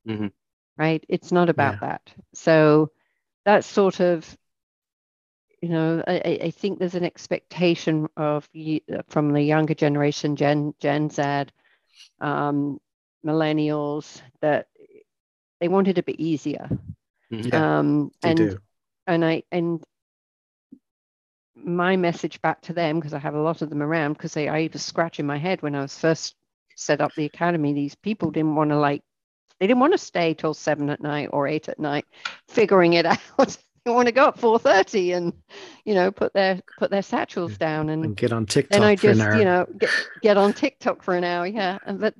Mhm. right? It's not about that. So that's sort of you know I, I- I think there's an expectation of from the younger generation gen gen z um, millennials that they want it a bit easier Mhm. Yeah, um, They and do. and I and my message back to them because I have a lot of them around because they I was scratching my head when I was first set up the academy. These people didn't want to like they didn't want to stay till seven at night or eight at night figuring it out. Want to go at four thirty and you know put their put their satchels down and And get on TikTok and I just, you know, get, get on TikTok for an hour. Yeah. And But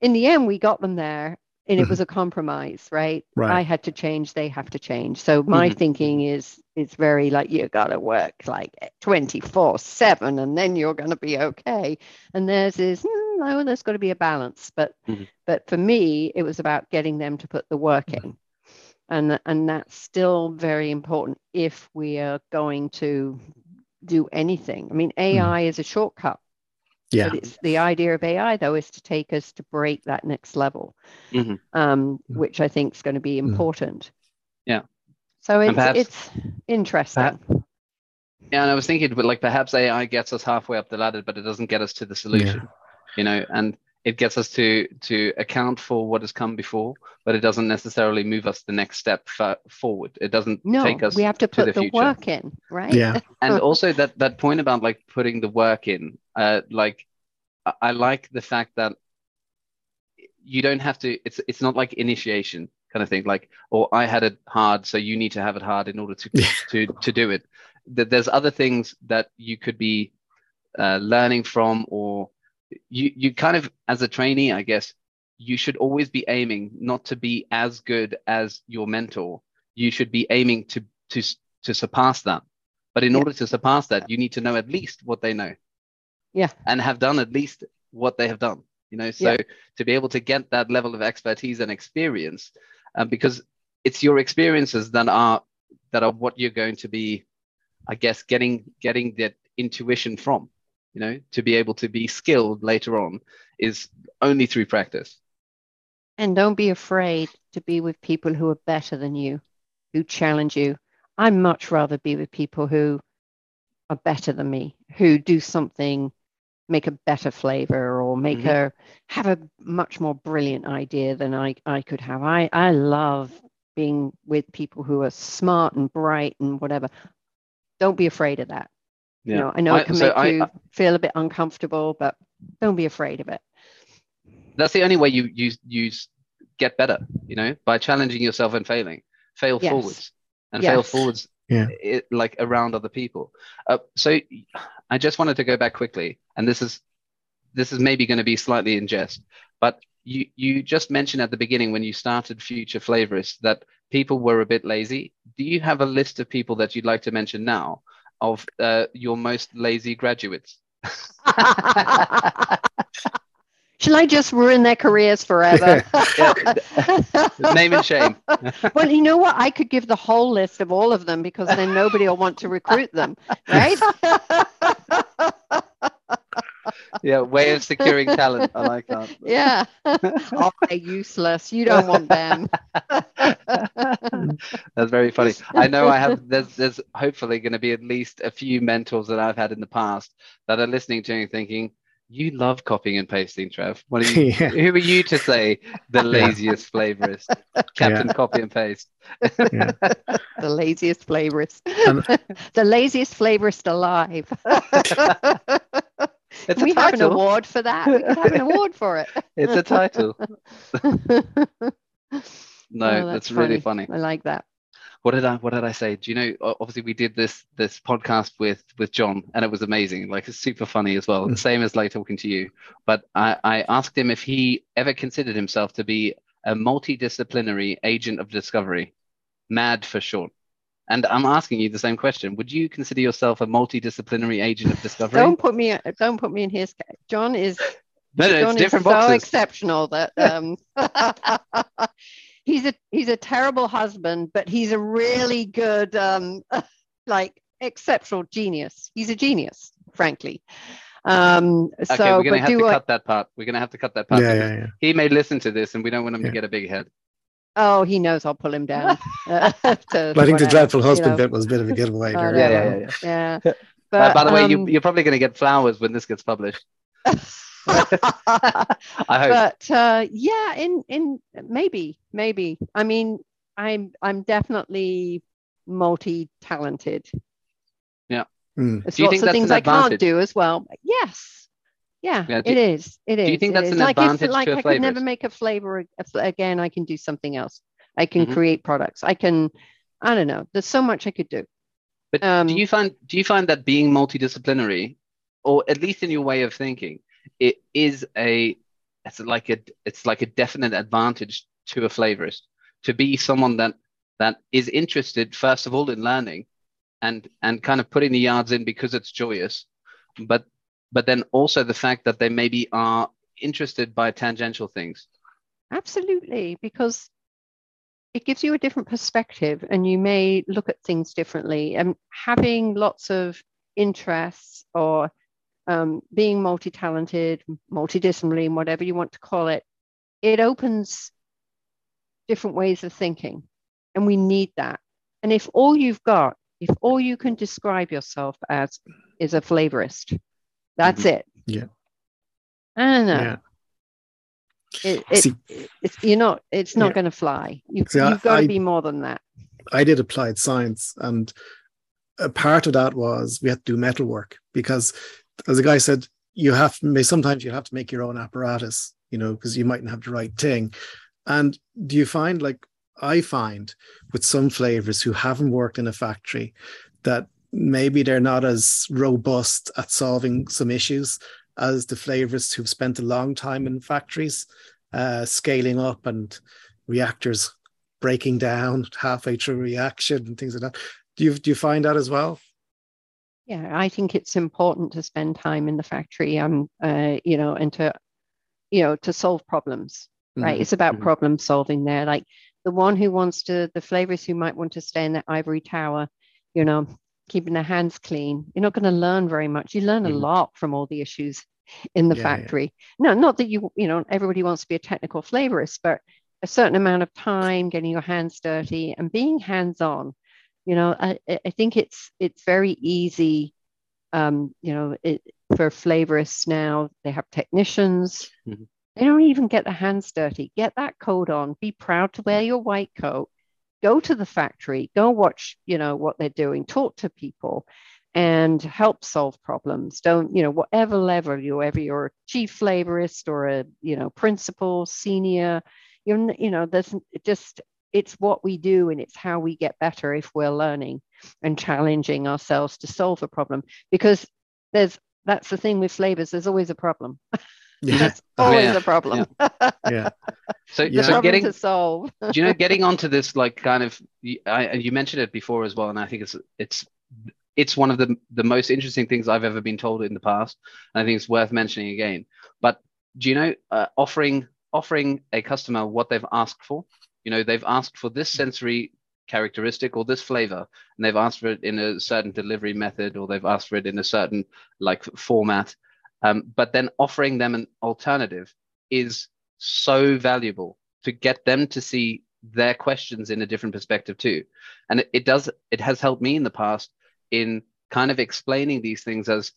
in the end, we got them there and it was a compromise, right? Right. I had to change, they have to change. So my Mhm, thinking is, it's very like, you got to work like 24 7 and then you're going to be okay. And theirs is, "Mm, no, there's got to be a balance. But, Mhm. but for me, it was about getting them to put the work in. And, and that's still very important if we are going to do anything. I mean, AI is a shortcut. yeah. But it's the idea of AI though is to take us to break that next level, Mhm. um, Mm. which I think is going to be important. Yeah. So it's perhaps- it's interesting. Yeah, and I was thinking, but like perhaps AI gets us halfway up the ladder, but it doesn't get us to the solution. Yeah. You know, and it gets us to to account for what has come before, but it doesn't necessarily move us the next step fa- forward. It doesn't no, take us we have to to put the the, future. work in, right? Yeah. and also that that point about like putting the work in uh like I, I like the fact that you don't have to it's it's not like initiation kind of thing like or i had it hard so you need to have it hard in order to to to do it that there's other things that you could be uh, learning from or you you kind of as a trainee i guess you should always be aiming not to be as good as your mentor. You should be aiming to to to surpass that. But in Yeah. order to surpass that you need to know at least what they know. Yeah. and have done at least what they have done you know? So to be able to get that level of expertise and experience um, because it's your experiences that are that are what you're going to be i guess getting getting that intuition from you know to be able to be skilled later on is only through practice And don't be afraid to be with people who are better than you. who challenge you. I much rather be with people who are better than me, who do something, make a better flavor or make Mhm. a have a much more brilliant idea than I, I could have. I, I love being with people who are smart and bright and whatever. Don't be afraid of that. You know, I know I- it can so make I- you feel a bit uncomfortable, but don't be afraid of it. that's the only way you you you get better you know by challenging yourself and failing fail Yes. forwards and fail forwards Yeah. it, like around other people uh, so i just wanted to go back quickly and this is this is maybe going to be slightly in jest but you you just mentioned at the beginning when you started future flavorists that people were a bit lazy do you have a list of people that you'd like to mention now of uh, your most lazy graduates Shall I just ruin their careers forever? name and shame well, you know what? I could give the whole list of all of them because then nobody will want to recruit them, right? Yeah way of securing talent i like that yeah. oh, they're useless. You don't want them. That's very funny. I know I have there's there's hopefully going to be at least a few mentors that I've had in the past that are listening to me thinking, you love copying and pasting, Trev. What are you yeah. who are you to say the laziest flavorist? Captain copy and paste. The laziest flavorist. And- the laziest flavorist alive. It's we a have an title. award for that. We could have an award for it. It's a title. No, Oh, that's, that's really funny. I like that. what did I what did I say? Do you know? Obviously, we did this this podcast with with John, and it was amazing. Like it's super funny as well. Mm. Same as like talking to you. But I I asked him if he ever considered himself to be a multidisciplinary agent of discovery, MAD for short. And I'm asking you the same question. Would you consider yourself a multidisciplinary agent of discovery? Don't put me. Don't put me in his. ca- John is. no, no, John it's different is so boxes. exceptional that um, he's a he's a terrible husband, but he's a really good um, like exceptional genius. He's a genius, frankly. Um, okay, so, we're gonna have do to what? cut that part. We're gonna have to cut that part. Yeah, yeah, yeah. He may listen to this, and we don't want him Yeah. to get a big head. Oh, he knows I'll pull him down. uh, to Well, I think the whatever, dreadful you husband know. bit was a bit of a giveaway. Oh, there. Yeah, yeah, yeah, yeah. Yeah. Uh, But, by the way, um, you, you're probably going to get flowers when this gets published. I hope. but uh, yeah, in in maybe maybe. I mean, I'm I'm definitely multi-talented. Mm. There's Do you lots think of that's things an I can't do as well. Yes. Yeah, Yeah, do it is. It is. you think that's an like advantage if, like to a I could never make a flavor ag- a fl- again. I can do something else. I can Mhm. create products. I can. I don't know. There's so much I could do. But um, do you find do you find that being multidisciplinary, or at least in your way of thinking, it is a it's like a it's like a definite advantage to a flavorist to be someone that that is interested first of all in learning, and and kind of putting the yards in because it's joyous, but but then also the fact that they maybe are interested by tangential things. Absolutely, because it gives you a different perspective and you may look at things differently. And having lots of interests or um, being multi talented, multidisciplinary, whatever you want to call it, it opens different ways of thinking. And we need that. And if all you've got, if all you can describe yourself as is a flavorist, that's mm-hmm. it. Yeah. I don't know Yeah. it, it, See- it's you're not it's not Yeah. going to fly You, you've got to be more than that I did applied science, and a part of that was we had to do metal work because, as a guy said, you have may sometimes you have to make your own apparatus, you know, because you mightn't have the right thing. And do you find like I find with some flavors who haven't worked in a factory that maybe they're not as robust at solving some issues as the flavorists who've spent a long time in factories, uh, scaling up and reactors breaking down halfway through reaction and things like that. Do you do you find that as well? yeah i think it's important to spend time in the factory um uh, you know and to you know to solve problems right Mhm, it's about mhm. problem solving there like the one who wants to the flavors who might want to stay in that ivory tower you know keeping their hands clean. You're not going to learn very much. You learn a Mhm. lot from all the issues in the Yeah, yeah. factory. No not that you you know everybody wants to be a technical flavorist but a certain amount of time getting your hands dirty and being hands-on. You know i, I think it's it's very easy um, you know it, for flavorists now they have technicians. Mm-hmm. they don't even get their hands dirty. Get that coat on. Be proud to wear your white coat go to the factory go watch you know what they're doing talk to people and help solve problems. Don't you know whatever level you whether you're a chief flavorist or a you know principal senior you're you know there's just it's what we do and it's how we get better if we're learning and challenging ourselves to solve a problem. Because there's that's the thing with flavors there's always a problem yeah. that's always yeah. a problem yeah, yeah. so, yeah. so getting to solve do you know getting onto this like kind of I, you mentioned it before as well and i think it's it's it's one of the the most interesting things i've ever been told in the past and i think it's worth mentioning again but do you know uh, offering offering a customer what they've asked for. You know, they've asked for this sensory characteristic or this flavor, and they've asked for it in a certain delivery method, or they've asked for it in a certain like format. Um, but then offering them an alternative is so valuable to get them to see their questions in a different perspective too. And it, it does, it has helped me in the past in kind of explaining these things as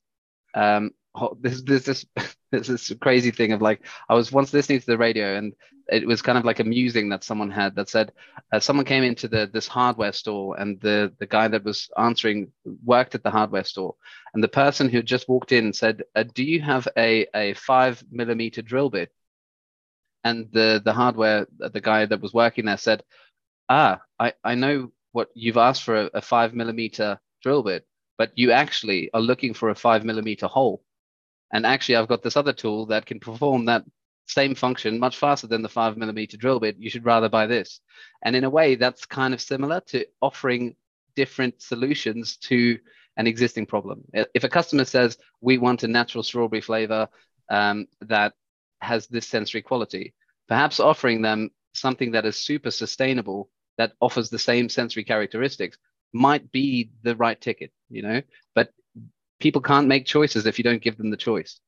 um, this this this this this crazy thing of like I was once listening to the radio and it was kind of like amusing that someone had that said uh, someone came into the this hardware store and the the guy that was answering worked at the hardware store. And the person who just walked in said uh, do you have a a five millimeter drill bit? And the the hardware the guy that was working there said ah I I know what you've asked for a, a five millimeter drill bit but you actually are looking for a five millimeter hole. And actually, I've got this other tool that can perform that same function much faster than the five millimeter drill bit. You should rather buy this. And in a way, that's kind of similar to offering different solutions to an existing problem. If a customer says, we want a natural strawberry flavor um, that has this sensory quality, perhaps offering them something that is super sustainable that offers the same sensory characteristics might be the right ticket, you know. But people can't make choices if you don't give them the choice.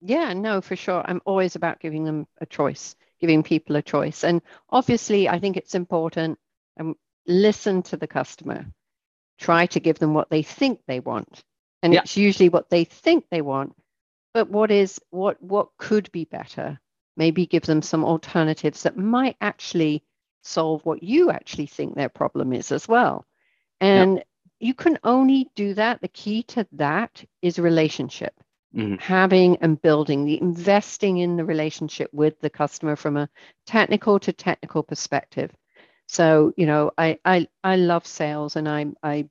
Yeah, no, for sure. I'm always about giving them a choice, giving people a choice. And obviously, I think it's important and um, listen to the customer. Try to give them what they think they want. And yeah. it's usually what they think they want. But what is what what could be better? Maybe give them some alternatives that might actually solve what you actually think their problem is as well. And yeah you can only do that. The key to that is relationship. Mm-hmm. Having and building the investing in the relationship with the customer from a technical to technical perspective. So, you know, I I, I love sales and I'm I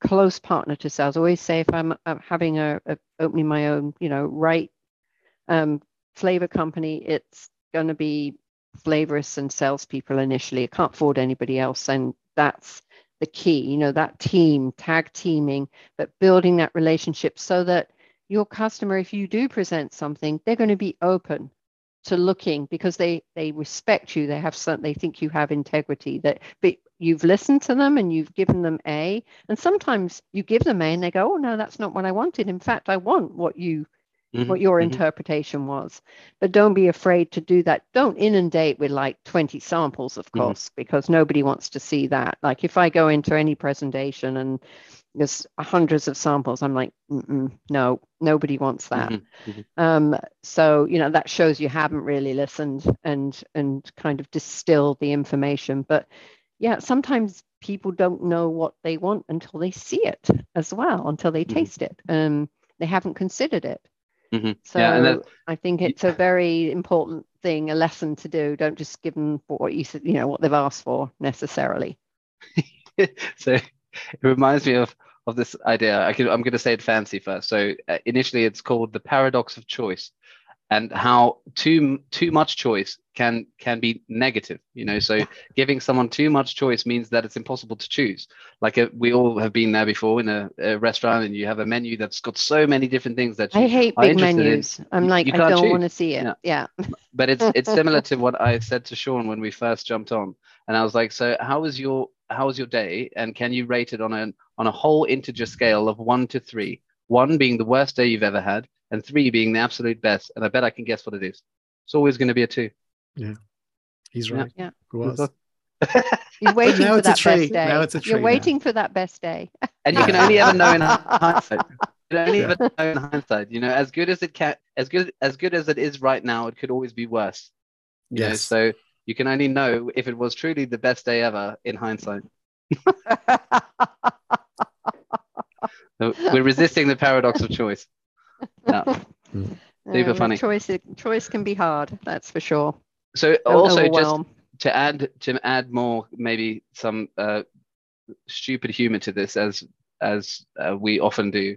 close partner to sales. I always say if I'm, I'm having a, a, opening my own, you know, right um, flavor company, it's going to be flavorists and salespeople initially. I can't afford anybody else, and that's the key, you know, that team, tag teaming, but building that relationship so that your customer, if you do present something, they're going to be open to looking because they they respect you. They have some, they think you have integrity. That but you've listened to them and you've given them A, and sometimes you give them A and they go, oh no, that's not what I wanted. In fact, I want what you mm-hmm. what your mm-hmm. interpretation was. But don't be afraid to do that. Don't inundate with like 20 samples, of mm-hmm. course, mm-hmm. because nobody wants to see that. Like if I go into any presentation and there's hundreds of samples, I'm like, no, nobody wants that. Mm-hmm. mm-hmm. Um, so you know that shows you haven't really listened and and kind of distilled the information. But yeah, sometimes people don't know what they want until they see it as well, until they mm-hmm. taste it. Um, they haven't considered it. Mm-hmm. So yeah, that, I think it's a very important thing, a lesson to do. Don't just give them what you you know what they've asked for necessarily. so it reminds me of of this idea. I I'm going to say it fancy first. So uh, initially, it's called the paradox of choice and how too too much choice can can be negative you know so giving someone too much choice means that it's impossible to choose like a, uh, we all have been there before in a, a, restaurant and you have a menu that's got so many different things that i hate big menus in. i'm like i don't want to see it yeah, yeah. but it's it's similar to what i said to sean when we first jumped on and i was like so how was your how was your day and can you rate it on a on a whole integer scale of one to three one being the worst day you've ever had and three being the absolute best. And I bet I can guess what it is. It's always going to be a two. Yeah. He's right. Yeah. Who was? You're waiting for that best day. Now it's a You're tree now. waiting for that best day. and you can only ever know in hindsight. You can only Yeah. ever know in hindsight. You know, as good as it can, as good as good as it is right now, it could always be worse. You know, Yes. so you can only know if it was truly the best day ever in hindsight. We're resisting the paradox of choice. Yeah. Super Uh, funny. Choice, choice can be hard. That's for sure. So Don't also just to add to add more maybe some uh, stupid humor to this as as uh, we often do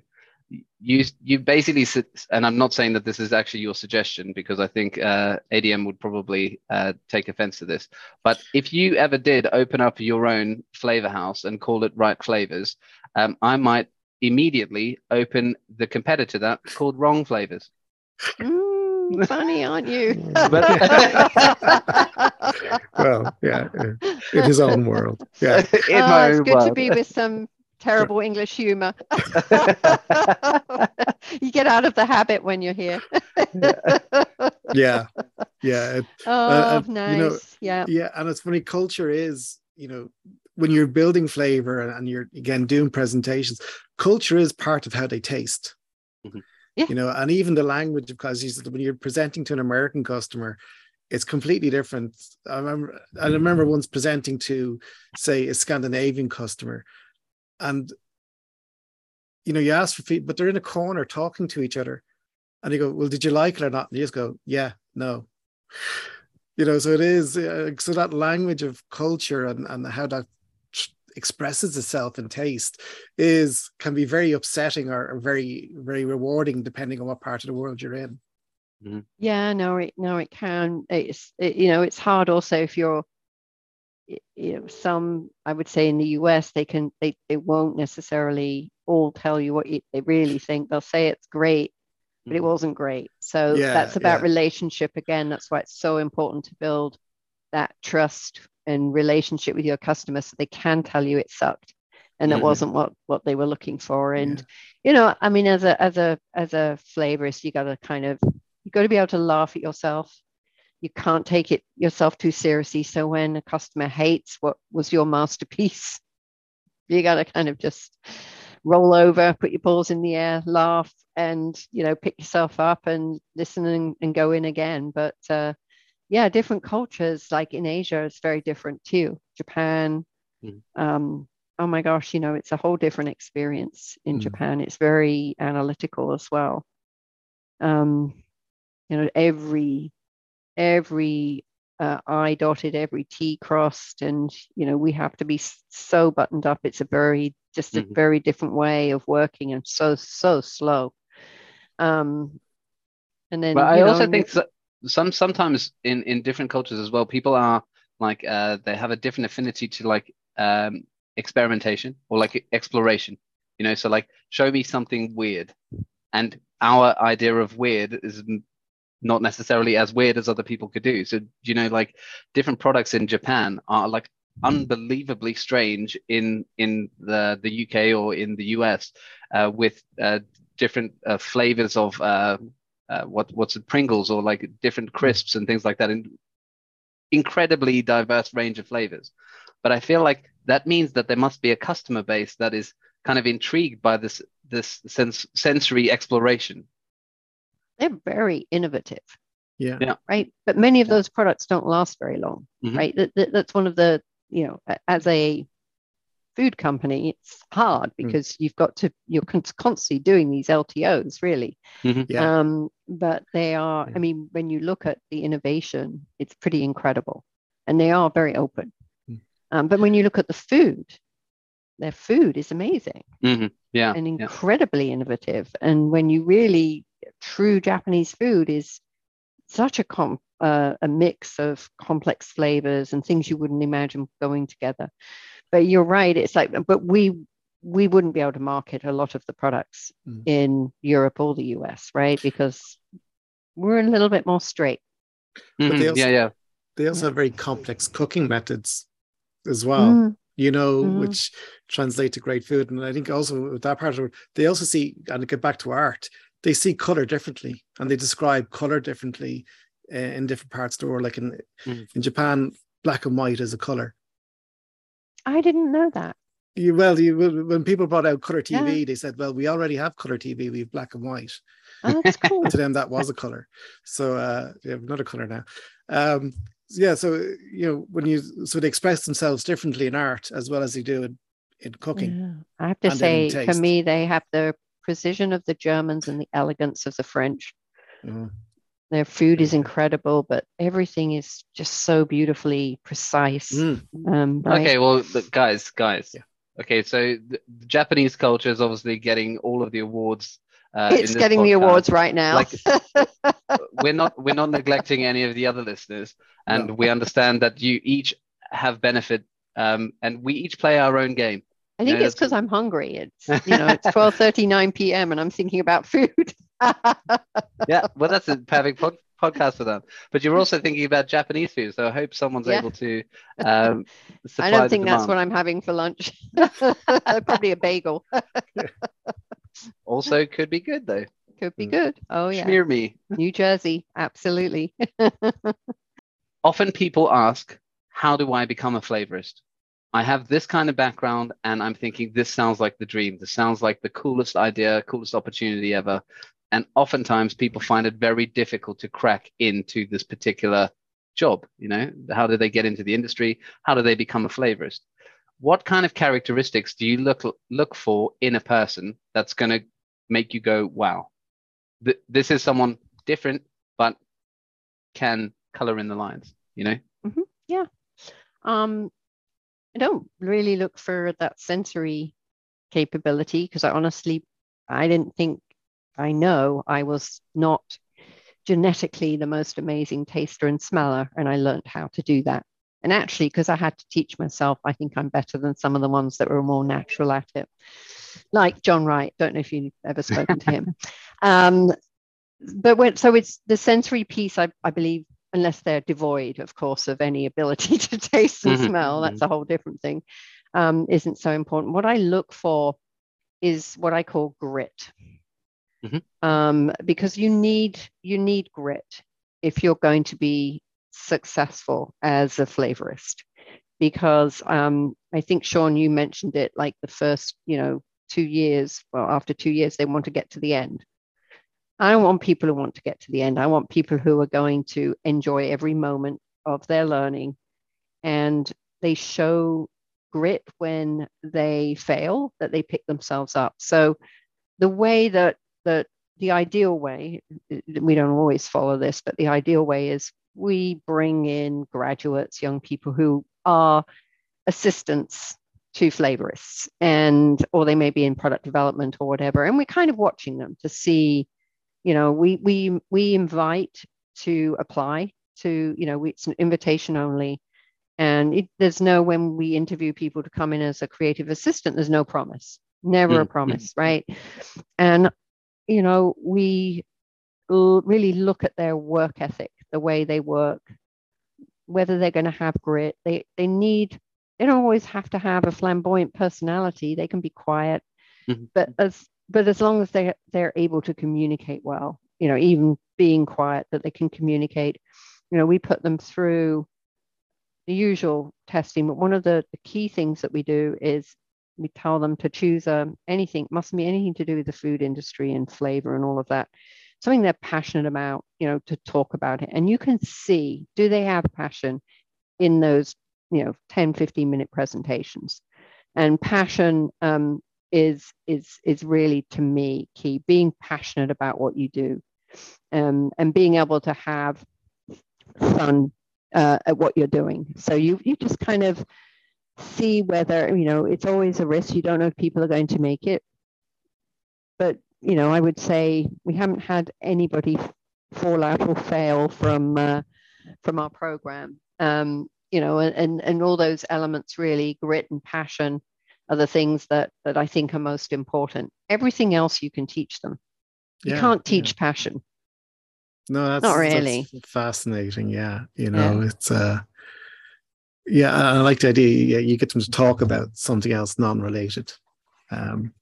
you you basically s- and i'm not saying that this is actually your suggestion because i think uh, adm would probably uh, take offense to this but if you ever did open up your own flavor house and call it Wright flavors um, i might immediately open the competitor to that called wrong flavors Mm, funny, aren't you? well, yeah, in his own world. Yeah. in Oh, my it's own good to be with some terrible English humor. you get out of the habit when you're here. Yeah. Yeah. it- oh, uh, nice. you know, yeah. yeah and it's funny culture is you know when you're building flavor and, and you're again doing presentations culture is part of how they taste Mhm. Yeah. you know and even the language of because you said when you're presenting to an american customer it's completely different i remember i remember once presenting to say a scandinavian customer and you know you ask for feedback but they're in a corner talking to each other. And you go well did you like it or not? And you just go yeah no. You know so it is uh, so that language of culture and, and how that expresses itself in taste is can be very upsetting or, or very very rewarding depending on what part of the world you're in. Yeah, no, it no, it can. It's it, you know, it's hard also if you're y- you know, some I would say in the US they can they they won't necessarily all tell you what you, they really think. They'll say it's great, but it Mhm. wasn't great. So Yeah, that's about yeah. relationship again. That's why it's so important to build that trust and relationship with your customers so they can tell you it sucked and it wasn't what what they were looking for. And you know, I mean, as a as a as a flavorist, you got to kind of you got to be able to laugh at yourself. You can't take it yourself too seriously. So when a customer hates what was your masterpiece, you got to kind of just roll over, put your paws in the air, laugh, and you know, pick yourself up and listen and, and go in again. But uh, yeah, different cultures, like in Asia, it's very different too. Japan, Mhm. um, oh my gosh, you know, it's a whole different experience in Mm. Japan. It's very analytical as well. Um, you know, every every uh, I dotted, every T crossed, and you know, we have to be so buttoned up. It's a very just a Mhm. very different way of working and so so slow. Um, and then But I know, also think so, some sometimes in in different cultures as well, people are like uh, they have a different affinity to like um, experimentation or like exploration. You know, so like show me something weird, and our idea of weird is not necessarily as weird as other people could do. So you know, like different products in Japan are like unbelievably strange in in the the UK or in the US uh, with uh, different uh, flavors of uh, uh, what what's it Pringles or like different crisps and things like that in incredibly diverse range of flavors. But I feel like that means that there must be a customer base that is kind of intrigued by this this sense sensory exploration. They're very innovative. yeah Yeah. right? But many of those products don't last very long, Mhm. right? That, that- that's one of the, you know, as a food company, it's hard because you've got to, you're constantly doing these LTOs, really. yeah Um, but they are, Yeah. I mean, when you look at the innovation, it's pretty incredible and they are very open. Mm. Um, but when you look at the food, their food is amazing Mhm. Yeah, and yeah. incredibly innovative. And when you really true Japanese food is such a com uh, a mix of complex flavors and things you wouldn't imagine going together. But you're right. It's like, but we we wouldn't be able to market a lot of the products Mm. in Europe or the US, right? Because we're a little bit more straight. they Mhm. also- yeah, yeah. they also have very complex cooking methods as well Mm, you know, Mhm. which translate to great food. And I think also with that part of it, they also see, and to get back to art, they see color differently and they describe color differently uh, in different parts of the world. Like in Mm. in Japan, black and white is a color. I didn't know that. You, well, you, when people brought out color TV, Yeah. they said, "Well, we already have color TV. We have black and white." Oh, that's cool. to them that was a color so uh they have another color now um yeah so you know when you so they express themselves differently in art as well as they do in, in cooking Yeah. I have to And say, for me, they have the precision of the Germans and the elegance of the French. Mhm. Their food is incredible, but everything is just so beautifully precise. Mm. Um, right? Okay, well, guys, guys. Yeah. Okay, so the, the Japanese culture is obviously getting all of the awards. Uh, it's this getting the awards right now. Like, we're not we're not neglecting any of the other listeners, and No. we understand that you each have benefit, um, and we each play our own game. I think Yeah, it's because I'm hungry. It's you know it's 12:39 p.m. and I'm thinking about food. Yeah, well, that's a perfect pod- podcast for that. But you're also thinking about Japanese food, so I hope someone's Yeah. able to. Um, supply I don't think that's what I'm having for lunch. Probably a bagel. Also, could be good though. Could be Mm. good. Oh yeah, Smear me. New Jersey, absolutely. Often people ask, How do I become a flavorist? I have this kind of background, and I'm thinking this sounds like the dream. This sounds like the coolest idea, coolest opportunity ever. And oftentimes people find it very difficult to crack into this particular job. You know, how do they get into the industry? How do they become a flavorist? What kind of characteristics do you look look for in a person that's going to make you go, "Wow, th- this is someone different, but can color in the lines"? You know? Yeah um, I don't really look for that sensory capability because I honestly, I didn't think I know I was not genetically the most amazing taster and smeller, and I learned how to do that. And actually, because I had to teach myself, I think I'm better than some of the ones that were more natural at it. Like John Wright. Don't know if you've ever spoken to him. Um, but when so it's the sensory piece, I, I believe, unless they're devoid, of course, of any ability to taste and Mhm, smell, that's a whole different thing. Um, isn't so important. What I look for is what I call grit. Mhm. Um, because you need you need grit if you're going to be successful as a flavorist. Because um, I think Sean, you mentioned it like the first, you know, two years. Well, after two years, they want to get to the end. I don't want people who want to get to the end. I want people who are going to enjoy every moment of their learning and they show grit when they fail, that they pick themselves up. So the way that that the ideal way, we don't always follow this, but the ideal way is we bring in graduates, young people who are assistants to flavorists and or they may be in product development or whatever and we're kind of watching them to see you know we we we invite to apply to you know we, it's an invitation only. And it, there's no when we interview people to come in as a creative assistant there's no promise never a Mm, mm. promise right? And you know we l- really look at their work ethic the way they work whether they're going to have grit. They they need they don't always have to have a flamboyant personality. They can be quiet. Mhm. but as but as long as they they're able to communicate well you know even being quiet that they can communicate. You know we put them through the usual testing but one of the, the key things that we do is we tell them to choose um, anything mustn't be anything to do with the food industry and flavor and all of that. Something they're passionate about you know to talk about it. And you can see do they have passion in those you know 10 15 minute presentations? And passion um, is is is really to me key. Being passionate about what you do um, and being able to have fun uh, at what you're doing. So you you just kind of see whether you know it's always a risk. You don't know if people are going to make it. But you know i would say we haven't had anybody fall out or fail from uh, from our program. Um, you know and and all those elements really grit and passion are the things that that i think are most important everything else you can teach them you Yeah, can't yeah. teach passion No, that's Not that's really. fascinating. Yeah, you know, it's uh, yeah, I I like the idea. Yeah, you get them to talk about something else non-related. Um,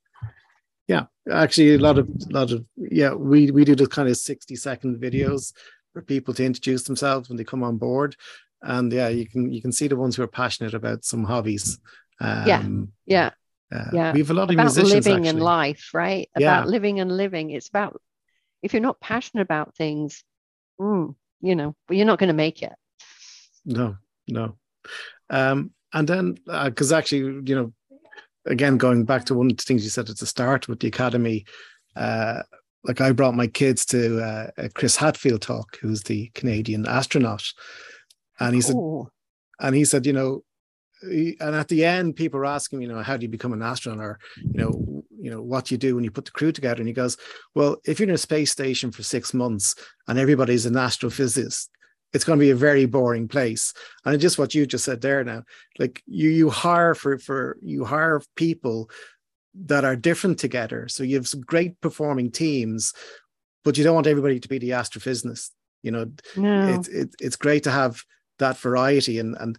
yeah, actually, a lot of, a lot of, yeah, we we do the kind of sixty-second videos for people to introduce themselves when they come on board. And yeah, you can you can see the ones who are passionate about some hobbies. Um, yeah, yeah, uh, yeah. We have a lot of about musicians living actually. in life, right? Yeah. About living and living. It's about if you're not passionate about things, mm, you know, but you're not going to make it. No, no. Um, and then because uh, actually, you know, again going back to one of the things you said at the start with the academy, uh, like I brought my kids to uh, a Chris Hadfield talk, who's the Canadian astronaut, and he said, Ooh. and he said, you know, and at the end, people are asking, you know, how do you become an astronaut, or you know, you know, what do you do when you put the crew together? And he goes, well, if you're in a space station for six months and everybody's an astrophysicist, it's going to be a very boring place. And just what you just said there now, like you you hire for for you hire people that are different together. So you have some great performing teams, but you don't want everybody to be the astrophysicist. You know, No. it's it, it's great to have that variety and and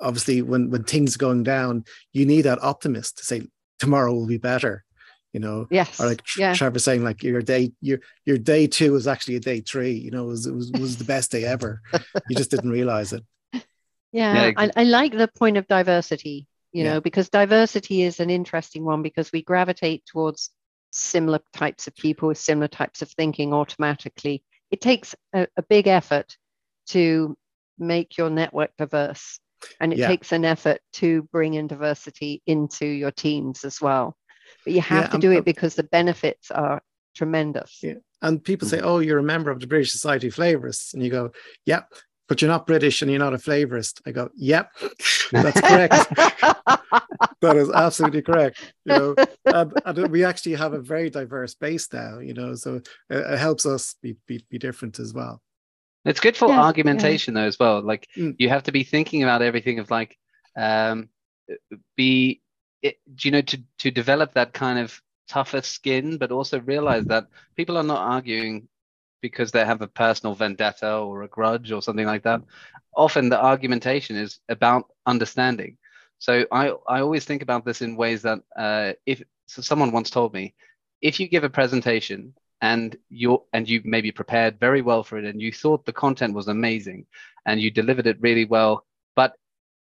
obviously when when things are going down, you need that optimist to say tomorrow will be better. You know, yes. or like yeah. Trevor saying, like your day, your your day two was actually a day three. You know, it was it was, was the best day ever. You just didn't realize it. Yeah, Yeah, I, I like the point of diversity, you Yeah. know, because diversity is an interesting one because we gravitate towards similar types of people with similar types of thinking automatically. It takes a, a big effort to make your network diverse, and it Yeah. takes an effort to bring in diversity into your teams as well. But you have Yeah, to do uh, it because the benefits are tremendous. Yeah. And people say, "Oh, you're a member of the British Society of Flavorists," and you go, "Yep." But you're not British and you're not a flavorist. I go, yep, that's correct. that is absolutely correct. You know, and, and we actually have a very diverse base now. You know, so it, it helps us be, be be different as well. It's good for Yeah, yeah. argumentation though as well. Like Mm. you have to be thinking about everything of like um be it, do you know to to develop that kind of tougher skin, but also realize that people are not arguing because they have a personal vendetta or a grudge or something like that. Often the argumentation is about understanding. So I I always think about this in ways that uh, if so someone once told me, if you give a presentation and you're and you maybe prepared very well for it and you thought the content was amazing and you delivered it really well, but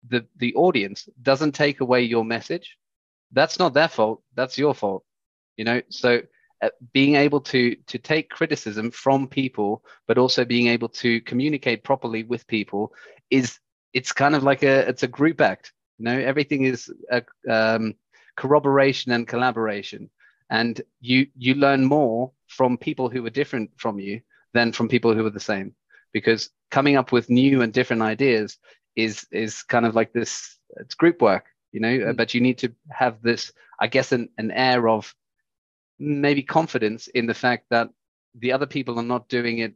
the the audience doesn't take away your message, that's not their fault. That's your fault. You know, so uh, being able to to take criticism from people, but also being able to communicate properly with people is it's kind of like a it's a group act. You know, everything is a um, corroboration and collaboration, and you you learn more from people who are different from you than from people who are the same, because coming up with new and different ideas is is kind of like this. It's group work, you know, uh, Mm. but you need to have this, I guess, an, an air of maybe confidence in the fact that the other people are not doing it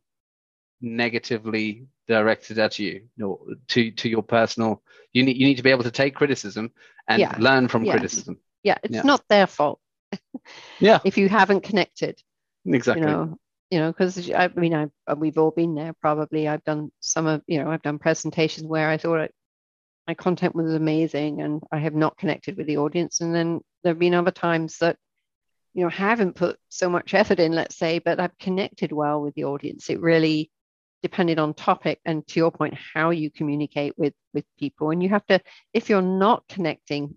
negatively directed at you or to to your personal you need you need to be able to take criticism and Yeah. learn from Yes. criticism Yeah, it's Yeah. not their fault yeah if you haven't connected. Exactly. you know you know because i mean i uh, we've all been there probably. I've done some of you know i've done presentations where i thought it, my content was amazing and i have not connected with the audience. And then there have been other times that you know haven't put so much effort in let's say but i've connected well with the audience. It really depended on topic and to your point how you communicate with with people. And you have to if you're not connecting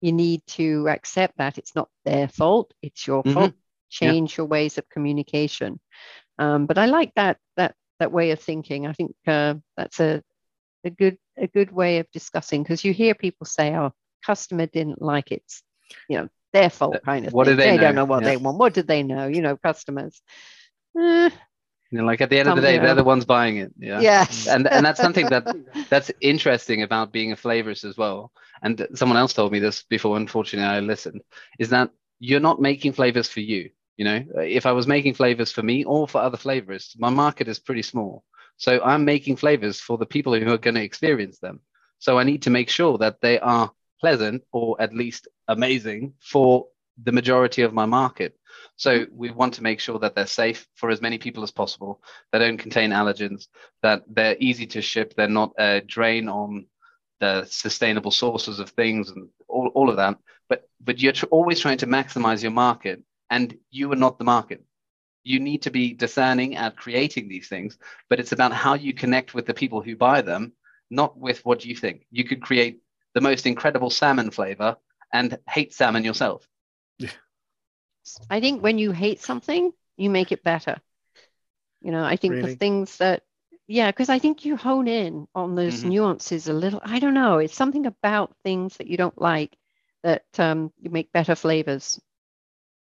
you need to accept that it's not their fault it's your Mhm. fault change your ways of communication. Um, but i like that that that way of thinking. I think uh, that's a a good a good way of discussing because you hear people say oh customer didn't like it. You know their fault kind of what do thing. they don't know? know what Yeah. they want. What did they know? You know customers. Eh, you know, like at the end of the day they're know. the ones buying it yeah. Yes. And and that's something that that's interesting about being a flavorist as well. And someone else told me this before unfortunately i listened is that you're not making flavors for you you know? If i was making flavors for me or for other flavorists my market is pretty small. So i'm making flavors for the people who are going to experience them. So i need to make sure that they are pleasant or at least amazing for the majority of my market. So we want to make sure that they're safe for as many people as possible they don't contain allergens that they're easy to ship they're not a drain on the sustainable sources of things and all, all of that but but you're tr- always trying to maximize your market and you are not the market you need to be discerning at creating these things, but it's about how you connect with the people who buy them, not with what you think. You could create the most incredible salmon flavor and hate salmon yourself. I think when you hate something, you make it better. You know, I think Really? the things that, yeah, because I think you hone in on those Mhm. nuances a little. I don't know. It's something about things that you don't like that um, you make better flavors.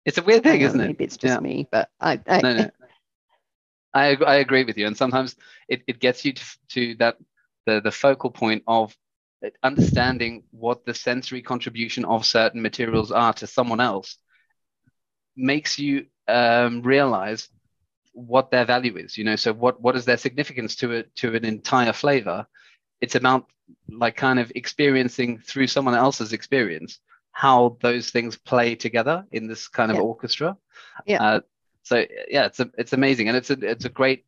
It's a weird thing, know, isn't it? Maybe it's just Yeah. me, but I, I no, no. I, I agree with you. And sometimes it, it gets you to, to that the, the focal point of understanding what the sensory contribution of certain materials are to someone else makes you um, realize what their value is. You know, so what what is their significance to it to an entire flavor? It's about like kind of experiencing through someone else's experience how those things play together in this kind of Yeah. orchestra. Yeah. Uh, so yeah, it's a, it's amazing, and it's a it's a great.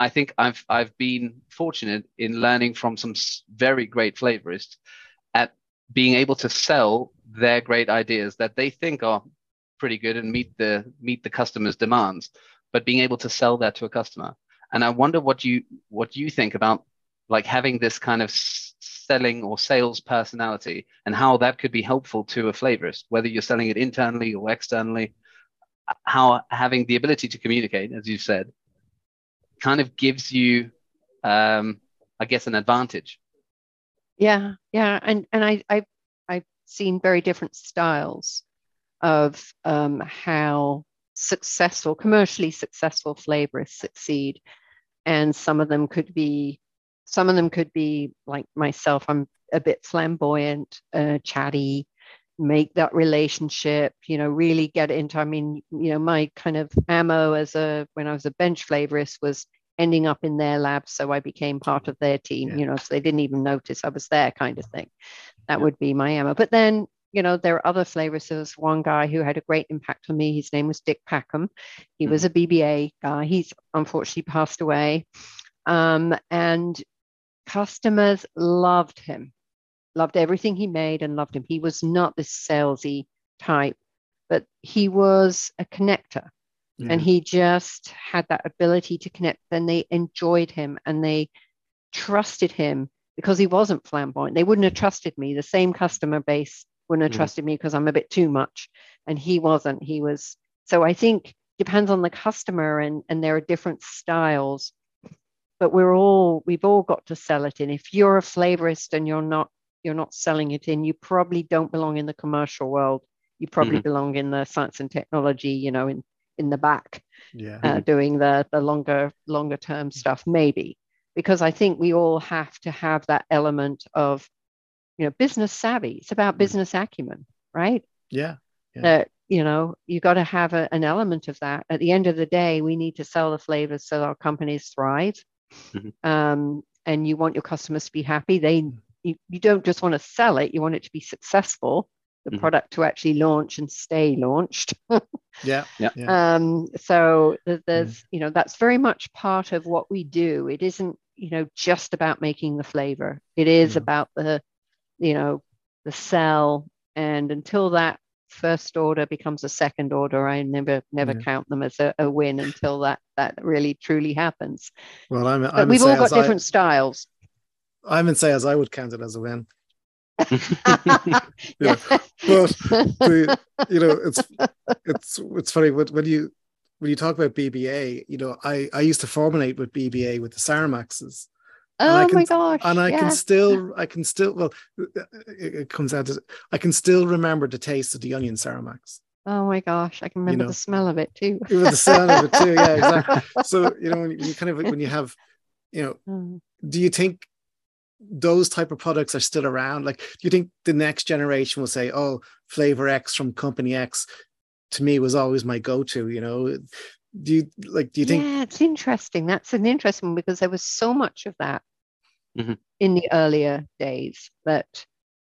I think I've I've been fortunate in learning from some very great flavorists at being able to sell their great ideas that they think are pretty good and meet the meet the customer's demands, but being able to sell that to a customer. And I wonder what you what you think about like having this kind of selling or sales personality and how that could be helpful to a flavorist, whether you're selling it internally or externally how having the ability to communicate, as you said, kind of gives you, um, I guess, an advantage. Yeah, yeah, and and I I I've seen very different styles of um, how successful, commercially successful flavorists succeed, and some of them could be, some of them could be like myself. I'm a bit flamboyant, uh, chatty, make that relationship, you know, really get into. I mean, you know, my kind of ammo as a when I was a bench flavorist was ending up in their lab so i became part of their team Yeah. you know so they didn't even notice i was there kind of thing that Yeah. would be my ammo but then you know there are other flavors. There's one guy who had a great impact on me. His name was dick packham. He was a bba guy. He's unfortunately passed away. Um, and customers loved him loved everything he made and loved him. He was not this salesy type but he was a connector. And he just had that ability to connect. And they enjoyed him and they trusted him because he wasn't flamboyant. They wouldn't have trusted me. The same customer base wouldn't have Mhm. trusted me because i'm a bit too much and he wasn't he was so i think depends on the customer and and there are different styles but we're all we've all got to sell it in if you're a flavorist and you're not you're not selling it in you probably don't belong in the commercial world you probably Mhm. belong in the science and technology you know in in the back yeah. uh, doing the the longer longer term stuff maybe because i think we all have to have that element of you know business savvy it's about business acumen right Yeah. Yeah. that you know you got to have a, an element of that at the end of the day we need to sell the flavors so our companies thrive Mhm. um, and you want your customers to be happy they you, you don't just want to sell it you want it to be successful the Mhm. product to actually launch and stay launched Yeah. Yeah. Um, so th- there's, you know, that's very much part of what we do. It isn't, you know, just about making the flavor. It is No. about the, you know, the cell. And until that first order becomes a second order, I never, never Yeah. count them as a, a win until that that really truly happens. Well, I'm. I'm we've all got different styles. I, I'm in sales. I would count it as a win. yeah. But the, you know, it's it's it's funny when, when you when you talk about BBA. You know, I I used to formulate with BBA with the Saramaxes, I oh can- my gosh. and I can still I can still well, it, it comes out to I can still remember the taste of the onion Saramax. Oh my gosh. I can remember know. the smell of it too. The sound of it too, yeah, exactly. So you know, when you kind of when you have, you know, Mm. do you think those type of products are still around like do you think the next generation will say oh flavor x from company x to me was always my go-to you know do you like do you think yeah, it's interesting. That's an interesting one because there was so much of that Mhm. in the earlier days that,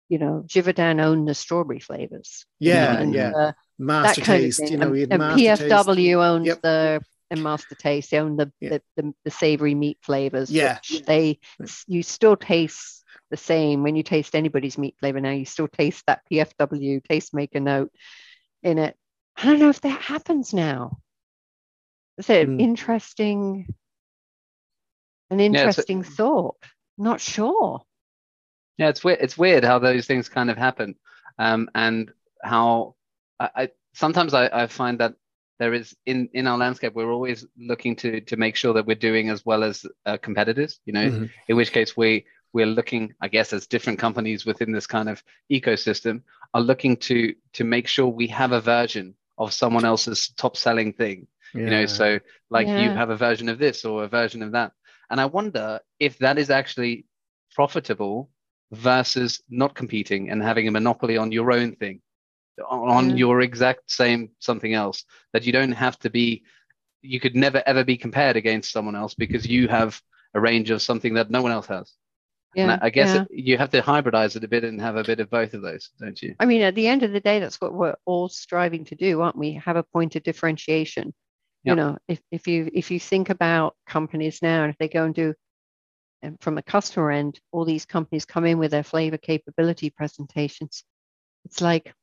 you know, Givaudan owned the strawberry flavors. Yeah, and, yeah. uh, master that kind taste of thing. you know and, and PFW taste owns Yep. the and Master Taste. They own the Yeah. the, the, the savory meat flavors. Yeah. they you still taste the same when you taste anybody's meat flavor now. You still taste that PFW tastemaker note in it. I don't know if that happens now. It's an Hmm. interesting, an it's a- interesting thought. Not sure. Yeah, it's weird. It's weird how those things kind of happen, um, and how I, I sometimes I, I find that there is in in our landscape we're always looking to to make sure that we're doing as well as uh, competitors. You know, Mhm. in which case we we're looking, I guess, as different companies within this kind of ecosystem are looking to to make sure we have a version of someone else's top selling thing you know so like you have a version of this or a version of that and i wonder if that is actually profitable versus not competing and having a monopoly on your own thing on, Yeah. your exact same something else that you don't have to be you could never ever be compared against someone else because you have a range of something that no one else has and Yeah. I, I guess yeah. it, you have to hybridize it a bit and have a bit of both of those don't you I mean, at the end of the day, that's what we're all striving to do, aren't we? Have a point of differentiation. Yeah. You know, if, if you if you think about companies now, and if they go and do and from a customer end, all these companies come in with their flavor capability presentations. It's like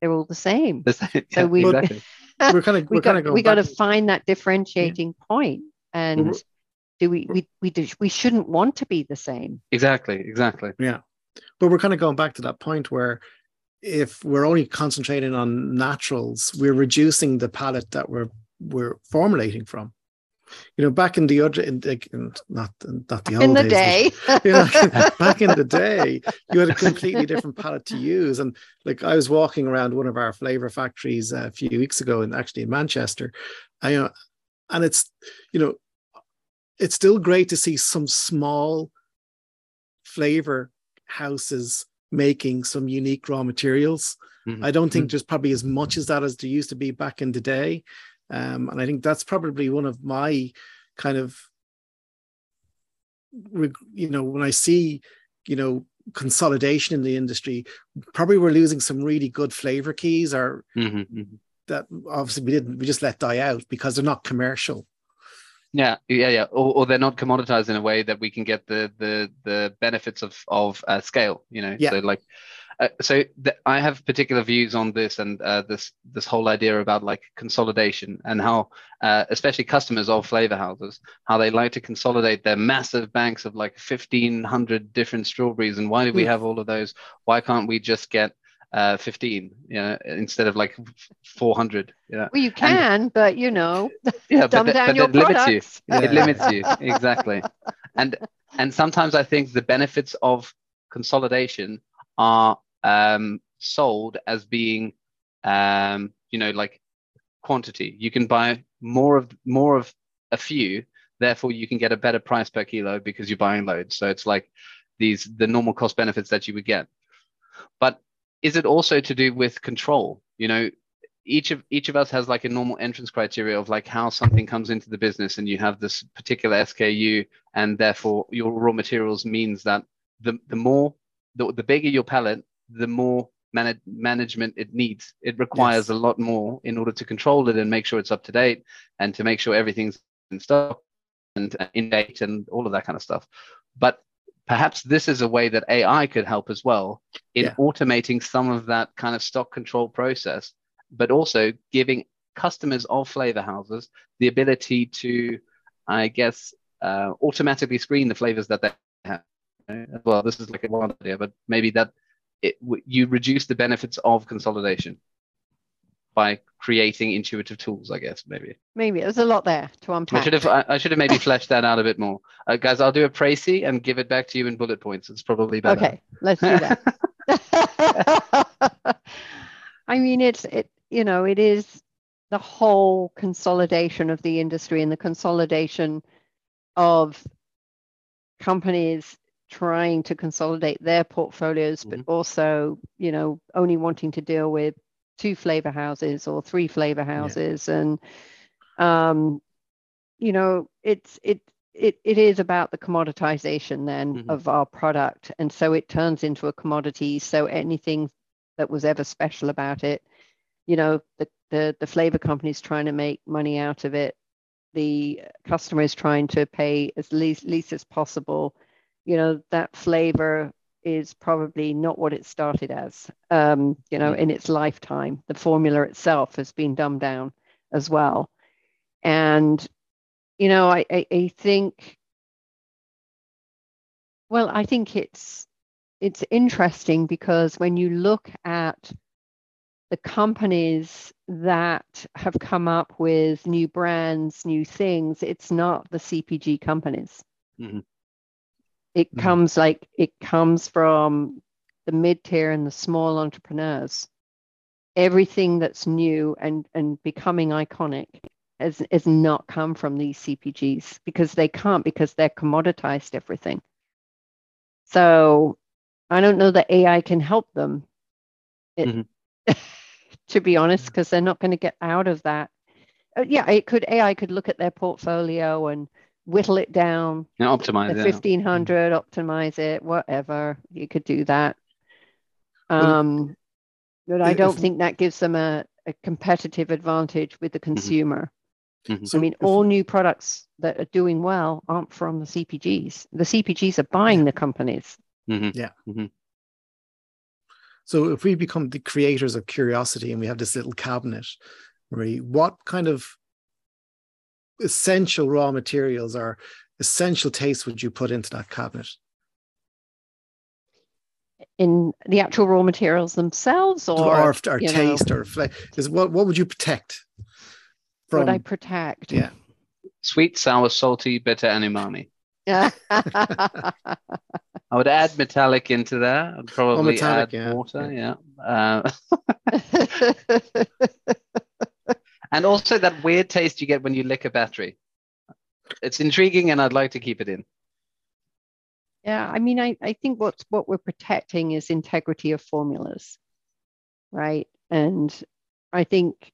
they're all the same. The same- So yeah, we- exactly we're kind of we got of going we got to find that differentiating point. And Mm-hmm. do we we we do, we shouldn't want to be the same. exactly exactly Yeah. but we're kind of going back to that point where if we're only concentrating on naturals, we're reducing the palette that we're we're formulating from. You know, back in the other, in, the, in not not the old in the days, but- day. you know, back in the day, you had a completely different palette to use. And like I was walking around one of our flavor factories a few weeks ago, and actually in Manchester, I, you know, and it's you know, it's still great to see some small flavor houses making some unique raw materials. Mhm. I don't think there's probably as much as that as there used to be back in the day. Um, and I think that's probably one of my kind of, you know, when I see, you know, consolidation in the industry, probably we're losing some really good flavor keys or Mhm, mhm. that obviously we didn't, we just let die out because they're not commercial. Yeah, yeah, yeah. Or, or they're not commoditized in a way that we can get the the the benefits of of uh, scale. You know, Yeah. so like, uh, so th- I have particular views on this and uh, this this whole idea about like consolidation and how, uh, especially customers of flavor houses, how they like to consolidate their massive banks of like fifteen hundred different strawberries. And why do we Mm. have all of those? Why can't we just get uh 15 you know instead of like 400 yeah Well, you can, but you know, yeah dumb but, down that, your but that limits you. Yeah. it limits you. Exactly. And and sometimes i think the benefits of consolidation are um sold as being um you know like quantity. You can buy more of more of a few therefore you can get a better price per kilo because you're buying loads. So it's like these the normal cost benefits that you would get. But is it also to do with control? You know each of each of us has like a normal entrance criteria of like how something comes into the business and you have this particular SKU and therefore your raw materials means that the the more the, the bigger your palette the more man- management it needs. It requires Yes. a lot more in order to control it and make sure it's up to date and to make sure everything's in stock and uh, in date and all of that kind of stuff. But perhaps this is a way that AI could help as well in Yeah. automating some of that kind of stock control process but also giving customers of flavor houses the ability to, I guess, uh, automatically screen the flavors that they have. Well, this is like a wild idea, but maybe that it, you reduce the benefits of consolidation by creating intuitive tools. I guess maybe maybe there's a lot there to I unpack. should have I, I should have maybe fleshed that out a bit more, uh, guys. I'll do a précis and give it back to you in bullet points. It's probably better. Okay, let's do that. I mean, it's it. You know, it is the whole consolidation of the industry and the consolidation of companies trying to consolidate their portfolios, but also, you know, only wanting to deal with two flavor houses or three flavor houses, and um, you know, it's it it, it is about the commoditization then Mhm. of our product. And so it turns into a commodity. So anything that was ever special about it you know the the, the flavor company is trying to make money out of it. The customer is trying to pay as least, least as possible. You know that flavor is probably not what it started as. Um, you know, Mm. in its lifetime, the formula itself has been dumbed down as well. And you know, I, I, I think, well, I think it's it's interesting because when you look at the companies that have come up with new brands, new things, it's not the CPG companies. Mhm. It Mhm. comes like it comes from the mid tier and the small entrepreneurs. Everything that's new and, and becoming iconic has, has not come from these CPGs because they can't because they're commoditized everything. So I don't know that AI can help them. It, Mhm. to be honest, because they're not going to get out of that. Uh, yeah, it could AI could look at their portfolio and whittle it down. Yeah, optimize. the yeah. 1500 optimize it whatever. You could do that. Well, um but i if- don't if- think that gives them a, a competitive advantage with the consumer. So i mean if- all new products that are doing well aren't from the cpgs the cpgs are buying the companies. Mhm. So if we become the creators of curiosity and we have this little cabinet, Marie, what kind of essential raw materials or essential tastes would you put into that cabinet? in the actual raw materials themselves or, Or, or, you know, taste or flavor? Is what what would you protect from? what i protect yeah. Sweet, sour, salty, bitter, and umami. yeah I would add metallic into there. I'd probably metallic, add yeah, water. Yeah. Uh, and also that weird taste you get when you lick a battery. It's intriguing, and I'd like to keep it in. Yeah, I mean, I, I think what's what we're protecting is integrity of formulas, right? And I think,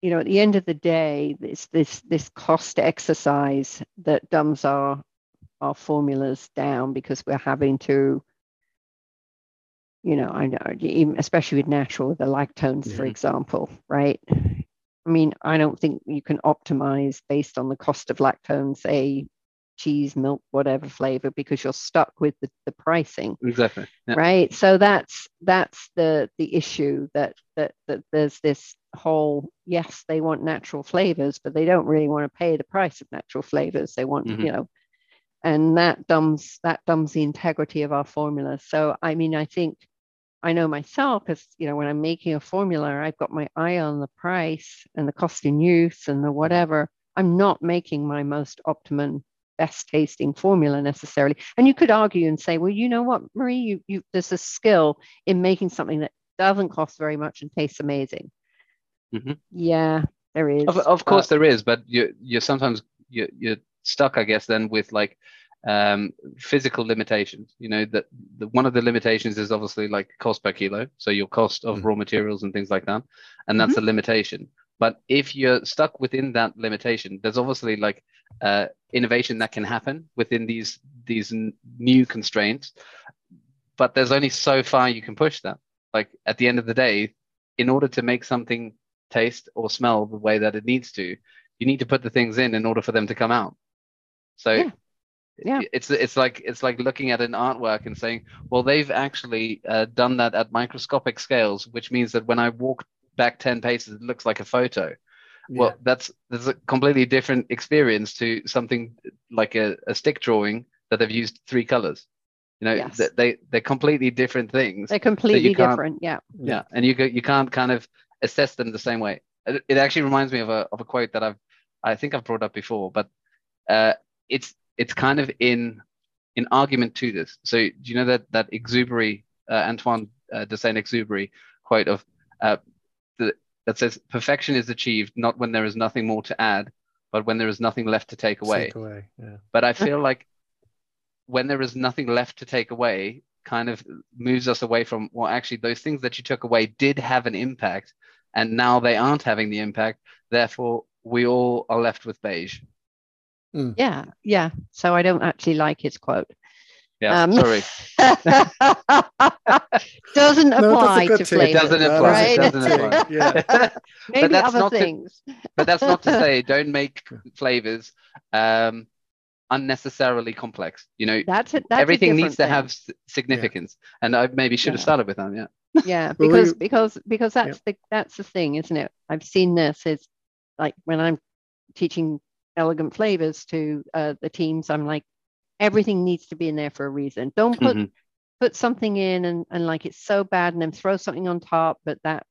you know, at the end of the day, this this this cost exercise that dumbs our our formulas down because we're having to, you know, I know, especially with natural, the lactones, for Mhm. example, right? I mean, I don't think you can optimize based on the cost of lactones, a cheese, milk, whatever flavor, because you're stuck with the, the pricing, Exactly. Yeah. right? So that's that's the the issue that that that there's this whole yes, they want natural flavors, but they don't really want to pay the price of natural flavors. They want, Mhm. you know, and that dumbs that dumbs the integrity of our formula. So I mean, I think I know myself because you know when I'm making a formula, I've got my eye on the price and the cost in use and the whatever. I'm not making my most optimum, best tasting formula necessarily. And you could argue and say, well, you know what, Marie, you, you there's a skill in making something that doesn't cost very much and tastes amazing. Mhm. Yeah, there is. Of, of course but- there is, but you you're sometimes you you're stuck, I guess, then with like um physical limitations. You know that the one of the limitations is obviously like cost per kilo, so your cost of Mhm. raw materials and things like that, and that's a limitation. But if you're stuck within that limitation, there's obviously like uh, innovation that can happen within these these n- new constraints. But there's only so far you can push that. Like at the end of the day, in order to make something taste or smell the way that it needs to, you need to put the things in in order for them to come out. So Yeah. Yeah. it's it's like it's like looking at an artwork and saying, well, they've actually uh, done that at microscopic scales, which means that when I walk back ten paces, it looks like a photo. Well, that's that's a completely different experience to something like a, a stick drawing that they've used three colors. You know, Yes. th- they they're completely different things They're completely different. Yeah. yeah and you go, you can't kind of assess them the same way it, it actually reminds me of a, of a quote that i've i think i've brought up before but uh, it's it's kind of in in argument to this so do you know that that Exupéry uh, antoine uh, de Saint Exupéry quote of uh, the, that says perfection is achieved not when there is nothing more to add but when there is nothing left to take away Take away. Yeah. but I feel like when there is nothing left to take away, kind of moves us away from well, actually, those things that you took away did have an impact, and now they aren't having the impact. Therefore, we all are left with beige. Yeah. Yeah. So I don't actually like his quote. Yeah, Um, sorry, doesn't No, that's a apply good to take. flavors. doesn't apply. is a right? good doesn't apply. Yeah. Maybe that's other not to- but that's not to say don't make flavors um, unnecessarily complex. You know, That's it. That's everything different needs to thing. have s- significance. And I maybe should have started with that. Yeah. yeah because we- because because that's the that's the thing isn't it i've seen this is like when i'm teaching elegant flavors to uh, the teams i'm like everything needs to be in there for a reason don't put Mhm. put something in and, and like it's so bad and then throw something on top but that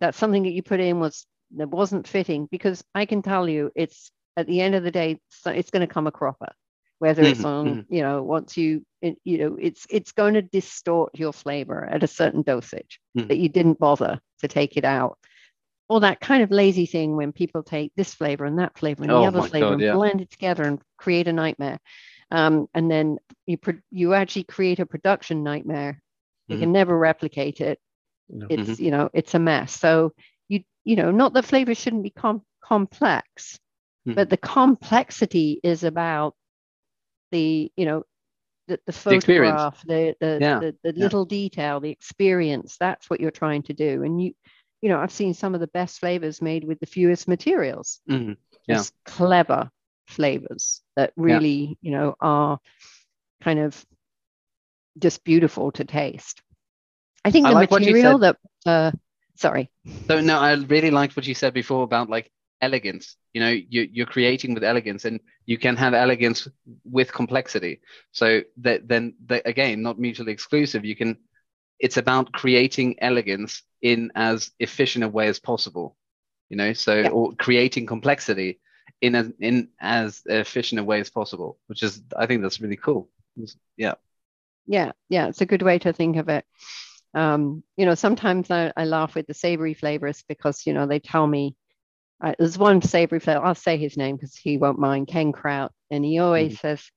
that something that you put in was that wasn't fitting because i can tell you it's at the end of the day so it's going to come a cropper whether it's Mhm, on you know once you it, you know it's it's going to distort your flavor at a certain dosage Mhm. that you didn't bother to take it out or that kind of lazy thing when people take this flavor and that flavor and Oh the other flavor God, and yeah. blend it together and create a nightmare um, and then you pro- you actually create a production nightmare you Mhm. can never replicate it know. it's you know it's a mess so you you know not that flavors shouldn't be com- complex Mhm. but the complexity is about the you know the, the The photograph the the, Yeah, the, the yeah. little detail the experience that's what you're trying to do and you you know i've seen some of the best flavors made with the fewest materials Mhm. Yeah. just clever flavors that really you know are kind of just beautiful to taste i think I the like what you material that uh sorry So no, I really liked what you said before about like elegance. You know, you, you're creating with elegance, and you can have elegance with complexity. So that then that again, not mutually exclusive. You can. It's about creating elegance in as efficient a way as possible. You know, so Yeah. or creating complexity in as in as efficient a way as possible, which is I think that's really cool. Yeah. yeah yeah it's a good way to think of it um you know sometimes i, I laugh with the savory flavors because you know they tell me uh, there's one savory flavor i'll say his name because he won't mind ken kraut and he always says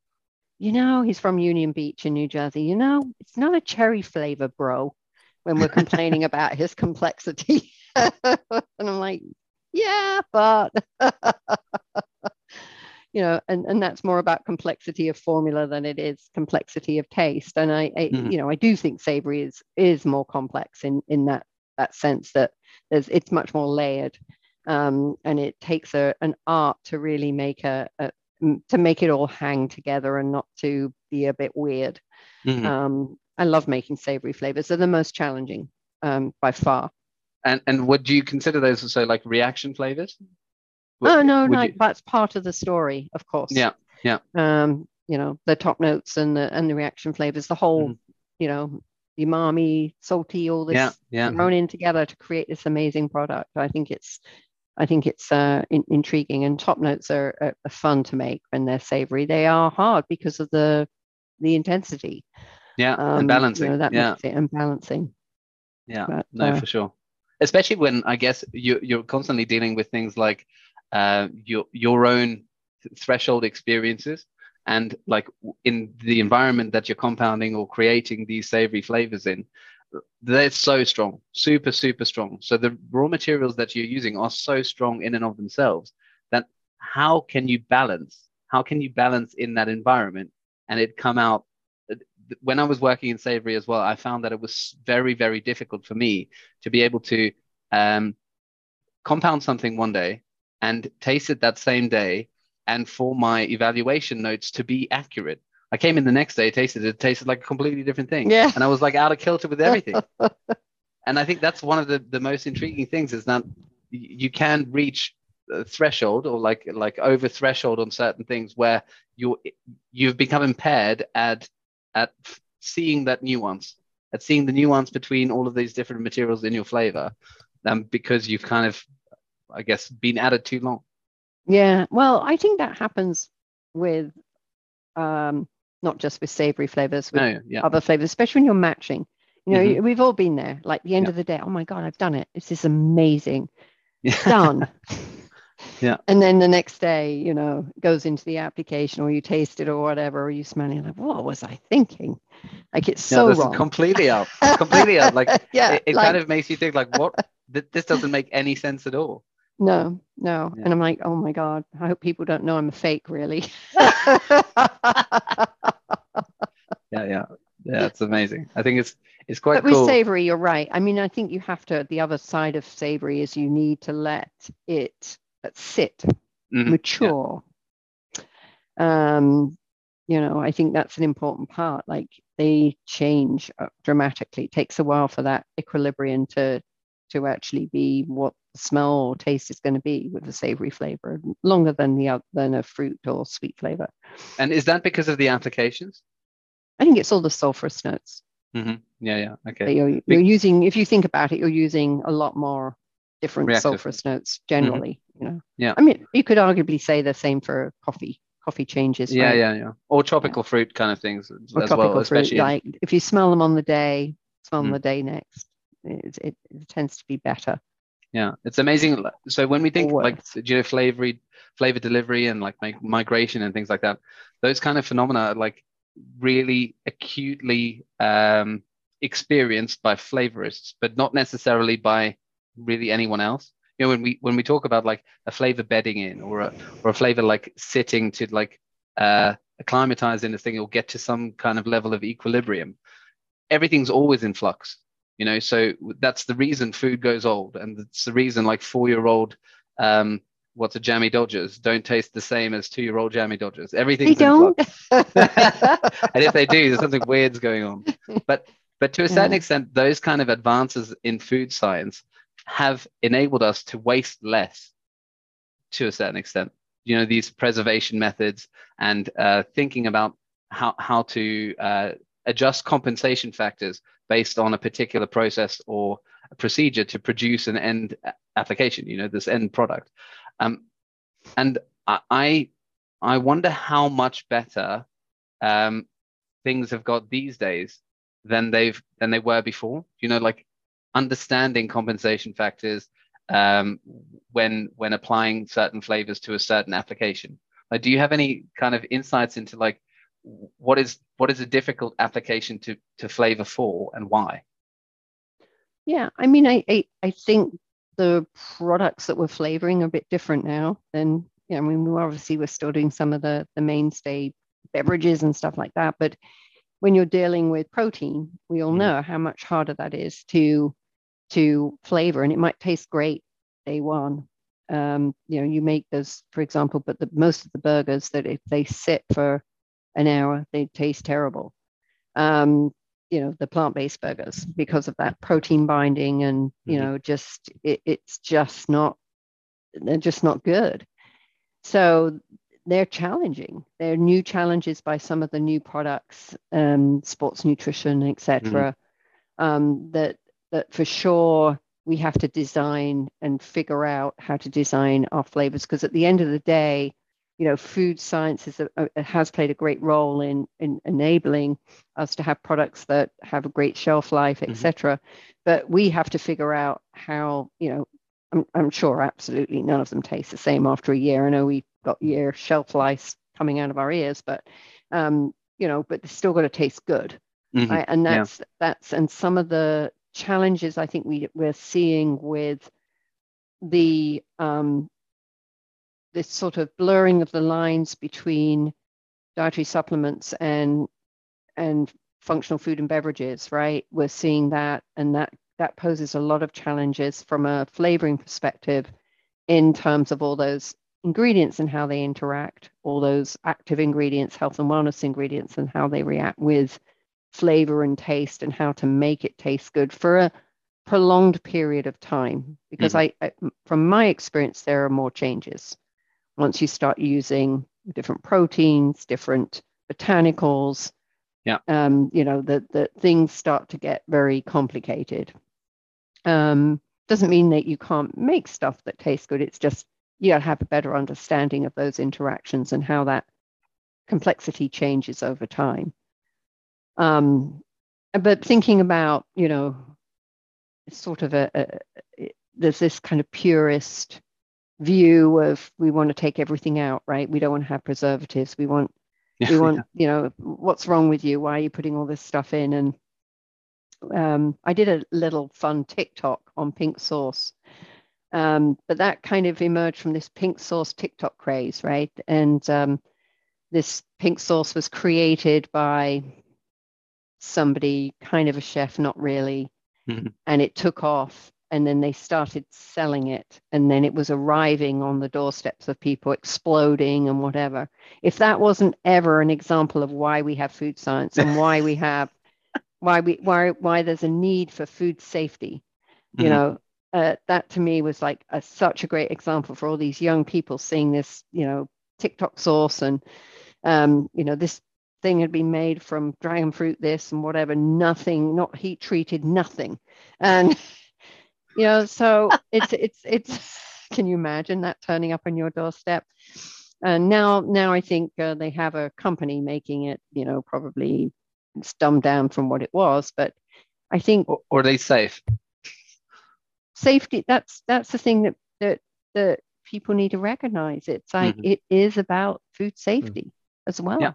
you know he's from union beach in new jersey. You know it's not a cherry flavor bro when we're complaining about his complexity. And i'm like yeah but you know and and that's more about complexity of formula than it is complexity of taste. And i, I Mhm. you know i do think savory is is more complex in in that that sense that there's it's much more layered um, and it takes a an art to really make a, a to make it all hang together and not to be a bit weird Mhm. um, i love making savory flavors they're the most challenging um, by far And and would you consider those also like reaction flavors? Would- oh no no you- that's part of the story of course Yeah, yeah. um you know the top notes and the and the reaction flavors the whole Mhm. you know the umami salty all this Yeah, yeah. thrown in together to create this amazing product i think it's i think it's uh in, intriguing and top notes are, are, are fun to make when they're savory they are hard because of the the intensity Yeah, um and balancing. you know, that yeah, makes it and balancing yeah. but, no, uh, for sure. Especially when I guess you you're constantly dealing with things like uh, your your own threshold experiences and like in the environment that you're compounding or creating these savory flavors in. They're so strong, super, super strong. So the raw materials that you're using are so strong in and of themselves that how can you balance? How can you balance in that environment and it come out when I was working in savory as well, I found that it was very, very difficult for me to be able to um, compound something one day and taste it that same day, and for my evaluation notes to be accurate. I came in the next day, tasted it, it tasted like a completely different thing, Yeah. and I was like out of kilter with everything. and I think that's one of the, the most intriguing things is that you can reach a threshold or like like over threshold on certain things where you you've become impaired at at seeing that nuance at seeing the nuance between all of these different materials in your flavor um, because you've kind of i guess been at it too long Yeah, well, I think that happens with um, not just with savory flavors, with no yeah other flavors, especially when you're matching. You know, Mhm. we've all been there. Like the end Yeah. of the day, oh my god, I've done it. This is amazing. yeah Done. Yeah. And then the next day, you know, goes into the application, or you taste it, or whatever, or you smell it. Like, what was I thinking? Like it's so this wrong. is completely out completely out like yeah, it, it like, kind of makes you think like what th- this doesn't make any sense at all no, no. Yeah. And I'm like, oh my god, I hope people don't know I'm a fake, really. yeah yeah yeah it's amazing i think it's it's quite but with savory, you're right. I mean, I think you have to. The other side of savory is you need to let it sit, Mhm, yeah. mature. Um, you know i think that's an important part like they change uh, dramatically it takes a while for that equilibrium to to actually be what smell or taste is going to be with a savory flavor longer than the other than a fruit or sweet flavor and is that because of the applications i think it's all the sulfurous notes mm-hmm. yeah yeah okay you're, you're using if you think about it you're using a lot more different Reactive. sulfurous notes generally you know Yeah. i mean you could arguably say the same for coffee coffee changes yeah right? yeah yeah or tropical fruit kind of things as or well tropical fruit especially like if you smell them on the day smell them Mm. the day next it, it, it tends to be better Yeah, it's amazing. So when we think Or like you know flavory, flavor delivery, and like mi- migration and things like that, those kind of phenomena are like really acutely um, experienced by flavorists, but not necessarily by really anyone else. You know, when we when we talk about like a flavor bedding in or a or a flavor like sitting to like uh, acclimatize in a thing or get to some kind of level of equilibrium, everything's always in flux you know so that's the reason food goes old and it's the reason like four year old um what's a jammy dodgers don't taste the same as two year old jammy dodgers. Everything they don't? And if they do there's something weird's going on. But but to a certain Yeah. extent those kind of advances in food science have enabled us to waste less to a certain extent. You know these preservation methods and uh, thinking about how how to uh, adjust compensation factors based on a particular process or procedure to produce an end application you know this end product. Um, and I- i i wonder how much better um, things have got these days than they've than they were before. You know like understanding compensation factors um, when when applying certain flavors to a certain application. Like do you have any kind of insights into like what is what is a difficult application to to flavor for and why Yeah, I mean, I, I I think the products that we're flavoring are a bit different now than yeah. I mean, we obviously we're still doing some of the the mainstay beverages and stuff like that, but when you're dealing with protein, we all Mhm. know how much harder that is to to flavor, and it might taste great day one. Um, you know, you make those, for example, but the most of the burgers that if they sit for an hour, they taste terrible. Um, you know the plant-based burgers because of that protein binding and you Mhm. know just it, it's just not they're just not good so they're challenging they're new challenges by some of the new products um, sports nutrition etc um, that that for sure we have to design and figure out how to design our flavors because at the end of the day you know food science is a, has played a great role in in enabling us to have products that have a great shelf life Mhm. etc but we have to figure out how you know I'm, I'm sure absolutely none of them taste the same after a year i know we've got year shelf life coming out of our ears but um you know but they're still got to taste good Mhm. right and Yeah. that's that's and some of the challenges i think we we're seeing with the um this sort of blurring of the lines between dietary supplements and and functional food and beverages right? We're seeing that and that that poses a lot of challenges from a flavoring perspective in terms of all those ingredients and how they interact all those active ingredients health and wellness ingredients and how they react with flavor and taste and how to make it taste good for a prolonged period of time. Because mm-hmm. I, I from my experience there are more changes once you start using different proteins different botanicals Yeah. um you know the the things start to get very complicated. Um doesn't mean that you can't make stuff that tastes good. It's just you have a better understanding of those interactions and how that complexity changes over time. Um but thinking about you know sort of a, a, a there's this kind of purist view of we want to take everything out right? We don't want to have preservatives. We want we want you know what's wrong with you? Why are you putting all this stuff in? And um, i did a little fun tiktok on pink sauce. Um, but that kind of emerged from this pink sauce tiktok craze right? And um, this pink sauce was created by somebody kind of a chef not really. Mhm. and it took off and then they started selling it and then it was arriving on the doorsteps of people exploding and whatever if that wasn't ever an example of why we have food science and why we have why we why why there's a need for food safety you Mhm. know uh, that to me was like a, such a great example for all these young people seeing this you know tiktok sauce and um, you know this thing had been made from dragon fruit this and whatever nothing not heat treated nothing and you know so it's it's it's can you imagine that turning up on your doorstep? And now now i think uh, they have a company making it you know probably it's dumbed down from what it was but i think Or, or are they safe? safety that's that's the thing that that that people need to recognize. It's like mm-hmm. it is about food mm. safety as well. Yeah.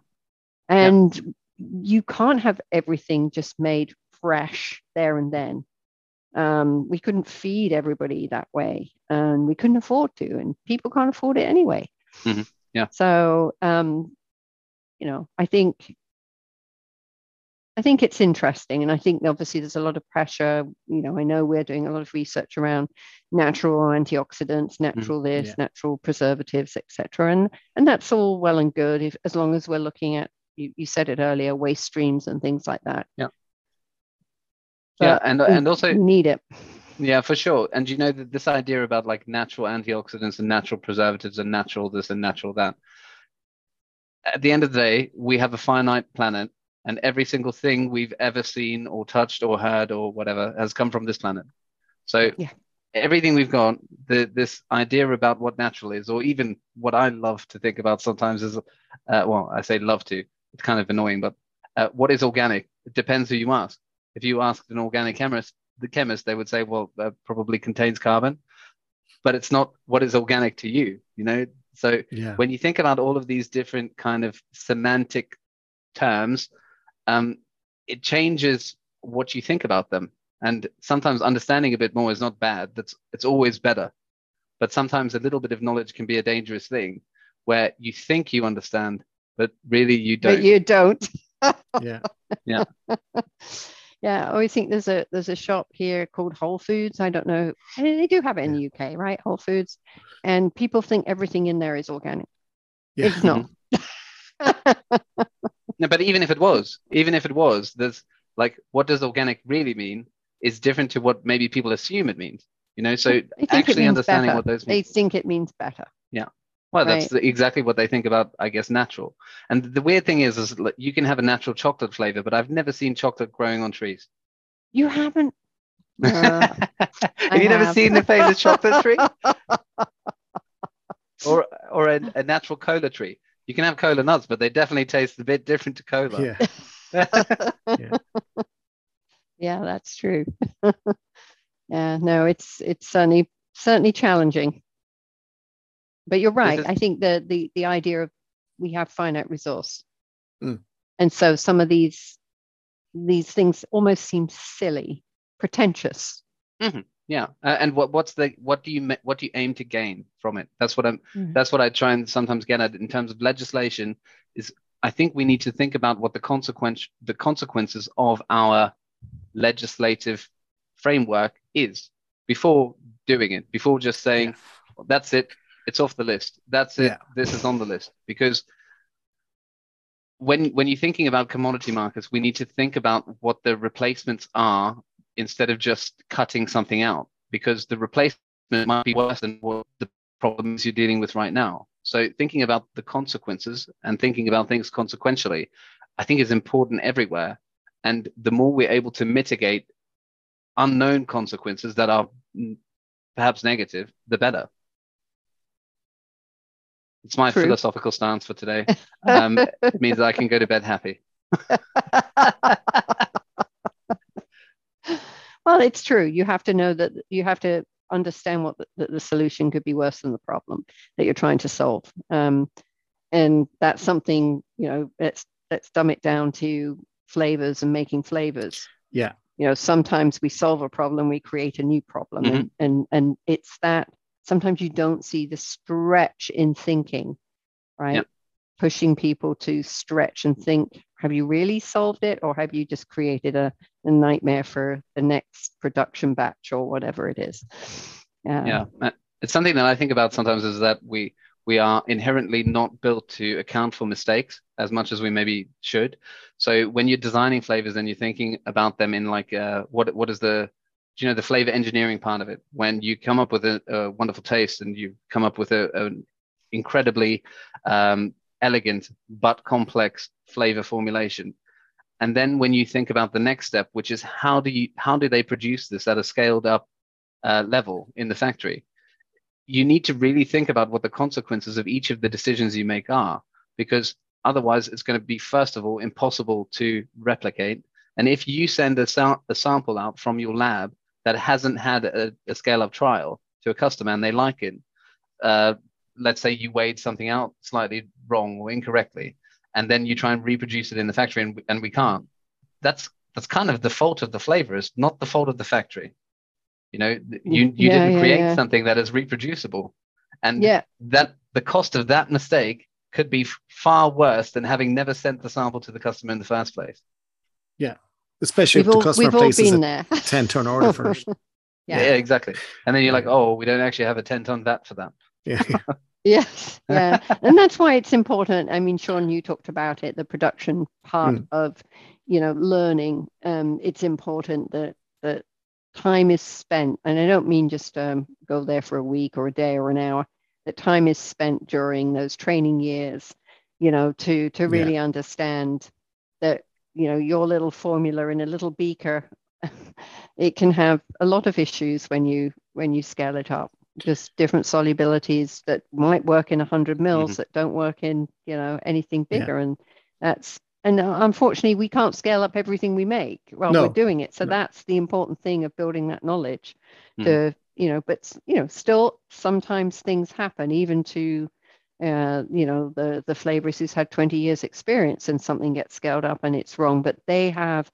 and you can't have everything just made fresh there and then um, we couldn't feed everybody that way and we couldn't afford to and people can't afford it anyway Mhm. Yeah. so um, you know i think I think it's interesting, and I think obviously there's a lot of pressure. You know, I know we're doing a lot of research around natural antioxidants, natural this, yeah. natural preservatives, etc. And and that's all well and good if as long as we're looking at you, you said it earlier, waste streams and things like that. Yeah. But yeah, and and also need it. Yeah, for sure. And you know that this idea about like natural antioxidants and natural preservatives and natural this and natural that. At the end of the day, we have a finite planet, and every single thing we've ever seen or touched or heard or whatever has come from this planet. So Yeah. everything we've got, the this idea about what natural is, or even what I love to think about sometimes is, uh, well, I say love to. It's kind of annoying, but uh, what is organic? It depends who you ask. If you asked an organic chemist, the chemist, they would say, well, that probably contains carbon, but it's not what is organic to you, you know? So Yeah. when you think about all of these different kind of semantic terms, um, it changes what you think about them. And sometimes understanding a bit more is not bad. That's it's always better. But sometimes a little bit of knowledge can be a dangerous thing where you think you understand, but really you don't. But you don't. Yeah. yeah, I always think there's a there's a shop here called Whole Foods. I don't know. and They do have it in the UK, right? Whole Foods. And people think everything in there is organic. Yeah. It's not. Mm-hmm. No, but even if it was, even if it was, there's like, what does organic really mean is different to what maybe people assume it means. You know, so They think it actually understanding better. what those mean. They think it means better. Well, that's the, exactly what they think about, I guess, natural. And the weird thing is, is like, you can have a natural chocolate flavor, but I've never seen chocolate growing on trees. You haven't. Uh, have you never seen the famous chocolate tree or or a, a natural cola tree? You can have cola nuts, but they definitely taste a bit different to cola. Yeah. yeah, that's true. yeah, no, it's it's certainly certainly challenging. But you're right. is- I think the the the idea of we have finite resource, Mm. and so some of these these things almost seem silly, pretentious. Yeah, uh, and what what's the what do you what do you aim to gain from it? That's what I'm. Mhm. That's what I try and sometimes get at in terms of legislation. Is I think we need to think about what the consequence the consequences of our legislative framework is before doing it. Before just saying that's it, it's off the list. That's it. Yeah. This is on the list because when when you're thinking about commodity markets, we need to think about what the replacements are instead of just cutting something out because the replacement might be worse than what the problems you're dealing with right now. So thinking about the consequences and thinking about things consequentially, I think is important everywhere. And the more we're able to mitigate unknown consequences that are perhaps negative, the better. It's my True. philosophical stance for today. Um, it means that I can go to bed happy. well, it's true. You have to know that you have to understand what the, that the solution could be worse than the problem that you're trying to solve. Um, and that's something, you know, let's let's dumb it down to flavors and making flavors. Yeah. You know, sometimes we solve a problem, we create a new problem. And, and and it's that sometimes you don't see the stretch in thinking, right? Yep. Pushing people to stretch and think have you really solved it or have you just created a, a nightmare for the next production batch or whatever it is uh, yeah it's something that i think about sometimes is that we we are inherently not built to account for mistakes as much as we maybe should. So when you're designing flavors and you're thinking about them in like uh, what what is the you know the flavor engineering part of it when you come up with a, a wonderful taste and you come up with a, an incredibly um, elegant but complex flavor formulation and then when you think about the next step which is how do you how do they produce this at a scaled up uh, level in the factory you need to really think about what the consequences of each of the decisions you make are, because otherwise it's going to be, first of all, impossible to replicate. And if you send a, sa- a sample out from your lab that hasn't had a, a scale up trial to a customer and they like it, uh, let's say you weighed something out slightly wrong or incorrectly, and then you try and reproduce it in the factory and, and we can't. That's that's kind of the fault of the flavorist, not the fault of the factory. You know, you you yeah, didn't create yeah. something that is reproducible, and yeah. that the cost of that mistake could be far worse than having never sent the sample to the customer in the first place. Yeah, especially we've if the customer places a there. ten ton order first. yeah. yeah, exactly. And then you're like, oh, we don't actually have a ten ton vat for that. Yeah. yes, yeah, and that's why it's important. I mean, Sean, you talked about it, the production part mm. of, you know, learning. Um, it's important that that time is spent, and I don't mean just um, go there for a week or a day or an hour, that time is spent during those training years, you know, to to really yeah. understand that, you know, your little formula in a little beaker, it can have a lot of issues when you when you scale it up. Just different solubilities that might work in 100 mils mm-hmm. that don't work in, you know, anything bigger. Yeah. And that's and unfortunately we can't scale up everything we make while no. we're doing it so no. that's the important thing of building that knowledge mm. to you know but you know still sometimes things happen even to uh, you know the the flavorist who's had 20 years experience and something gets scaled up and it's wrong but they have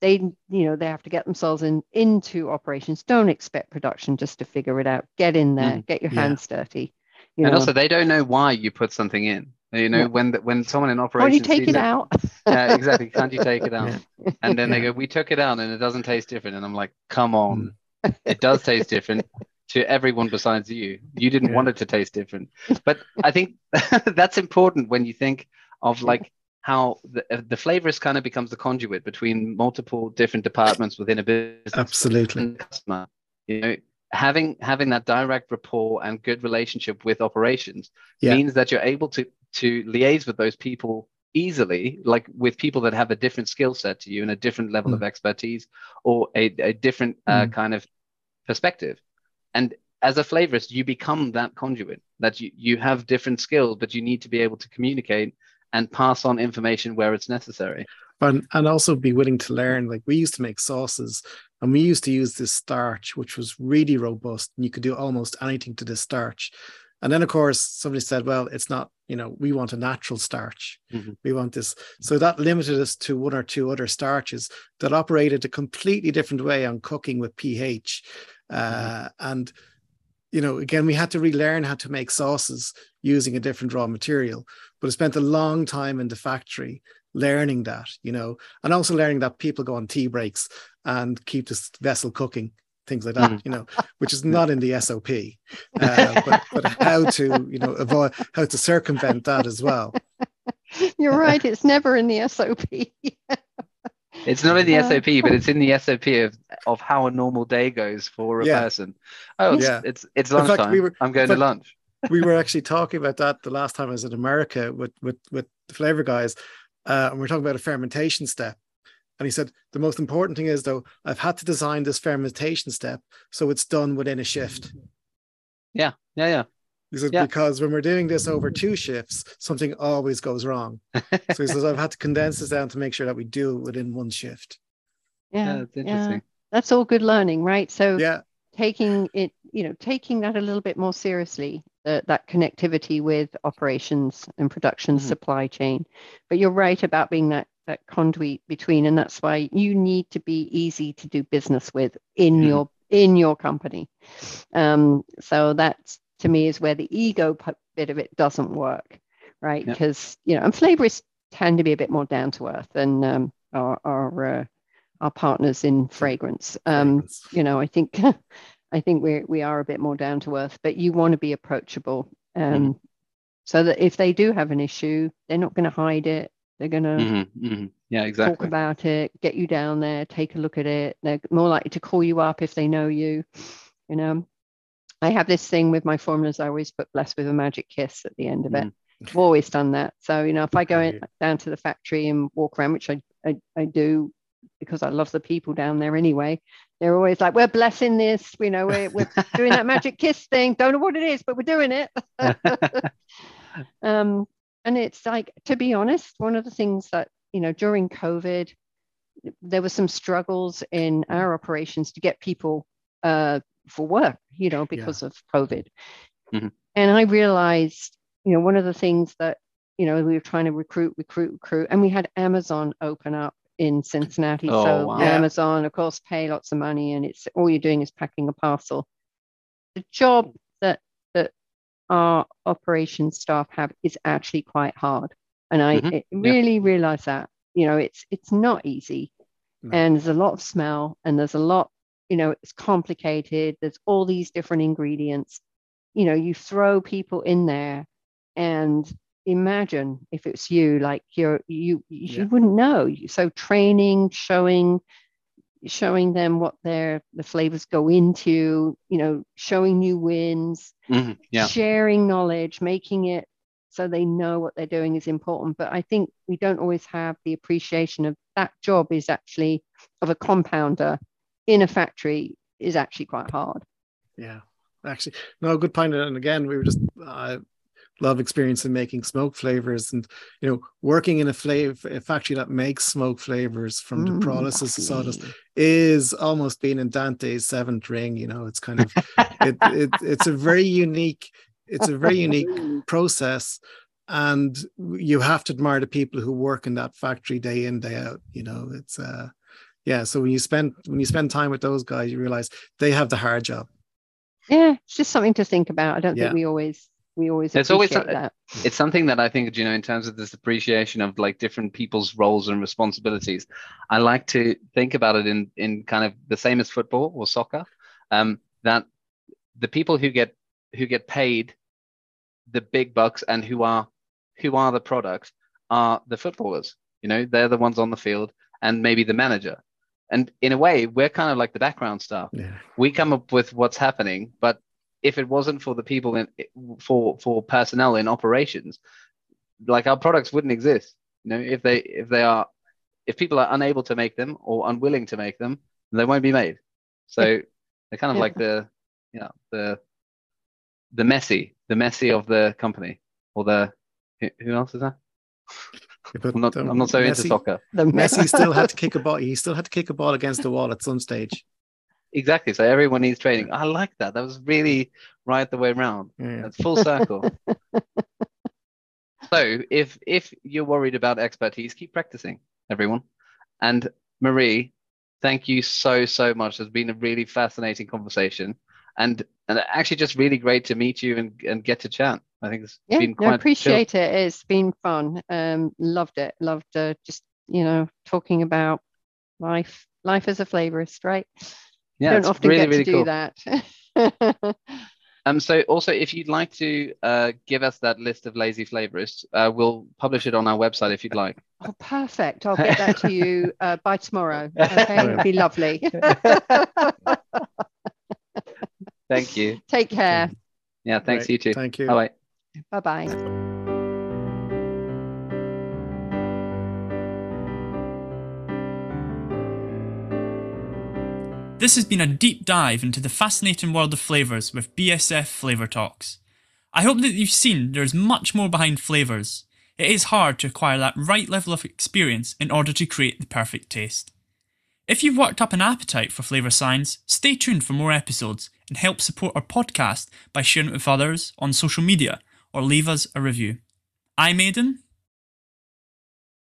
they you know they have to get themselves in into operations don't expect production just to figure it out get in there mm. get your yeah. hands dirty and know. also they don't know why you put something in you know, yeah. when the, when someone in operations, can't you take it, it out? yeah, exactly. Can't you take it out? And then they go, we took it out, and it doesn't taste different. And I'm like, come on, mm. it does taste different to everyone besides you. You didn't yeah. want it to taste different. But I think that's important when you think of like how the, the flavorist kind of becomes the conduit between multiple different departments within a business. Absolutely. customer. You know, having having that direct rapport and good relationship with operations yeah. means that you're able to to liaise with those people easily, like with people that have a different skill set to you and a different level mm. of expertise or a, a different uh, mm. kind of perspective. And as a flavorist, you become that conduit that you, you have different skills, but you need to be able to communicate and pass on information where it's necessary. And, and also be willing to learn. Like we used to make sauces and we used to use this starch, which was really robust and you could do almost anything to this starch. And then, of course, somebody said, well, it's not, you know, we want a natural starch. Mm-hmm. We want this. So that limited us to one or two other starches that operated a completely different way on cooking with pH. Uh, mm-hmm. And, you know, again, we had to relearn how to make sauces using a different raw material. But I spent a long time in the factory learning that, you know, and also learning that people go on tea breaks and keep this vessel cooking things like that, mm. you know, which is not in the SOP, uh, but, but how to, you know, avoid how to circumvent that as well. You're right; it's never in the SOP. it's not in the uh, SOP, but it's in the SOP of, of how a normal day goes for a yeah. person. Oh, it's, yeah. it's it's lunchtime. Fact, we were, I'm going to lunch. we were actually talking about that the last time I was in America with with with the flavor guys, uh, and we are talking about a fermentation step and he said, the most important thing is though, I've had to design this fermentation step so it's done within a shift. Yeah, yeah, yeah. He said, yeah. because when we're doing this over two shifts, something always goes wrong. so he says, I've had to condense this down to make sure that we do it within one shift. Yeah, yeah that's interesting. Yeah. That's all good learning, right? So yeah. taking it, you know, taking that a little bit more seriously, uh, that connectivity with operations and production mm-hmm. supply chain. But you're right about being that that conduit between and that's why you need to be easy to do business with in mm. your in your company um, so that's to me is where the ego bit of it doesn't work right because you know and flavorists tend to be a bit more down to earth than um, our our uh, our partners in fragrance. Um, Fragrance. you know, I think I think we we are a bit more down to earth, but you want to be approachable, um, so that if they do have an issue, they're not going to hide it. They're going to Mhm, mhm. Yeah, talk about it, get you down there, take a look at it. They're more likely to call you up if they know you. You know, I have this thing with my formulas. I always put blessed with a magic kiss at the end of it. I've always done that. So you know, if I go in, down to the factory and walk around, which I, I I do because I love the people down there anyway. They're always like, "We're blessing this. You know, we're we're doing that magic kiss thing. Don't know what it is, but we're doing it." um, and it's like, to be honest, one of the things that you know during COVID, there were some struggles in our operations to get people uh, for work. You know, because of COVID, Mhm. and I realized, you know, one of the things that you know we were trying to recruit, recruit, recruit, and we had Amazon open up in Cincinnati. Oh, so wow. Amazon, of course, pay lots of money, and it's all you're doing is packing a parcel. The job that that our operations staff have is actually quite hard, and I Mhm. it Yeah. really realize that. You know, it's it's not easy, No. and there's a lot of smell, and there's a lot. You know, it's complicated. There's all these different ingredients. You know, you throw people in there, and imagine if it's you like you're you you Yeah. wouldn't know so training showing showing them what their the flavors go into you know showing new wins Mhm, Yeah. sharing knowledge making it so they know what they're doing is important but i think we don't always have the appreciation of that job is actually of a compounder in a factory is actually quite hard Yeah, actually, no, good point. And again, we were just uh, love experience in making smoke flavors, and you know, working in a flavor a factory that makes smoke flavors from the Mm, pyrolysis of sawdust is almost being in Dante's seventh ring. You know, it's kind of it, it it's a very unique it's a very unique process and you have to admire the people who work in that factory day in day out you know it's uh yeah so when you spend when you spend time with those guys you realize they have the hard job yeah it's just something to think about i don't Yeah. think we always we always There's always that it's something that I think, you know, in terms of this appreciation of like different people's roles and responsibilities, I like to think about it in in kind of the same as football or soccer, um, that the people who get who get paid the big bucks and who are who are the product are the footballers. You know, they're the ones on the field and maybe the manager. And in a way, we're kind of like the background staff yeah we come up with what's happening but if it wasn't for the people in for for personnel in operations like our products wouldn't exist. You know if they if they are if people are unable to make them or unwilling to make them they won't be made. So they're kind of Yeah. like the you know the the Messi the Messi of the company or the who who else is that? But i'm not um, i'm not so into soccer. The Messi still had to kick a ball he still had to kick a ball against the wall at some stage exactly. So everyone needs training. I like that. That was really right the way around yeah. That's full circle. so if if you're worried about expertise, keep practicing, everyone. And Marie, thank you so so much. It's been a really fascinating conversation, and and actually just really great to meet you and and get to chat. I think it's yeah been quite chill. appreciate it. It's been fun. Um loved it. Loved uh, just you know talking about life life as a flavorist right Yeah, don't it's often really get really to cool. do that Um, so also, if you'd like to uh, give us that list of lazy flavorists, uh, we'll publish it on our website if you'd like. oh perfect i'll get that to you uh, by tomorrow okay it'd be lovely Thank you. take care Yeah, thanks Right. you too. thank you Bye bye. bye bye This has been a deep dive into the fascinating world of flavours with BSF Flavour Talks. I hope that you've seen there is much more behind flavours. It is hard to acquire that right level of experience in order to create the perfect taste. If you've worked up an appetite for flavour science, stay tuned for more episodes and help support our podcast by sharing it with others on social media or leave us a review. I'm Aidan,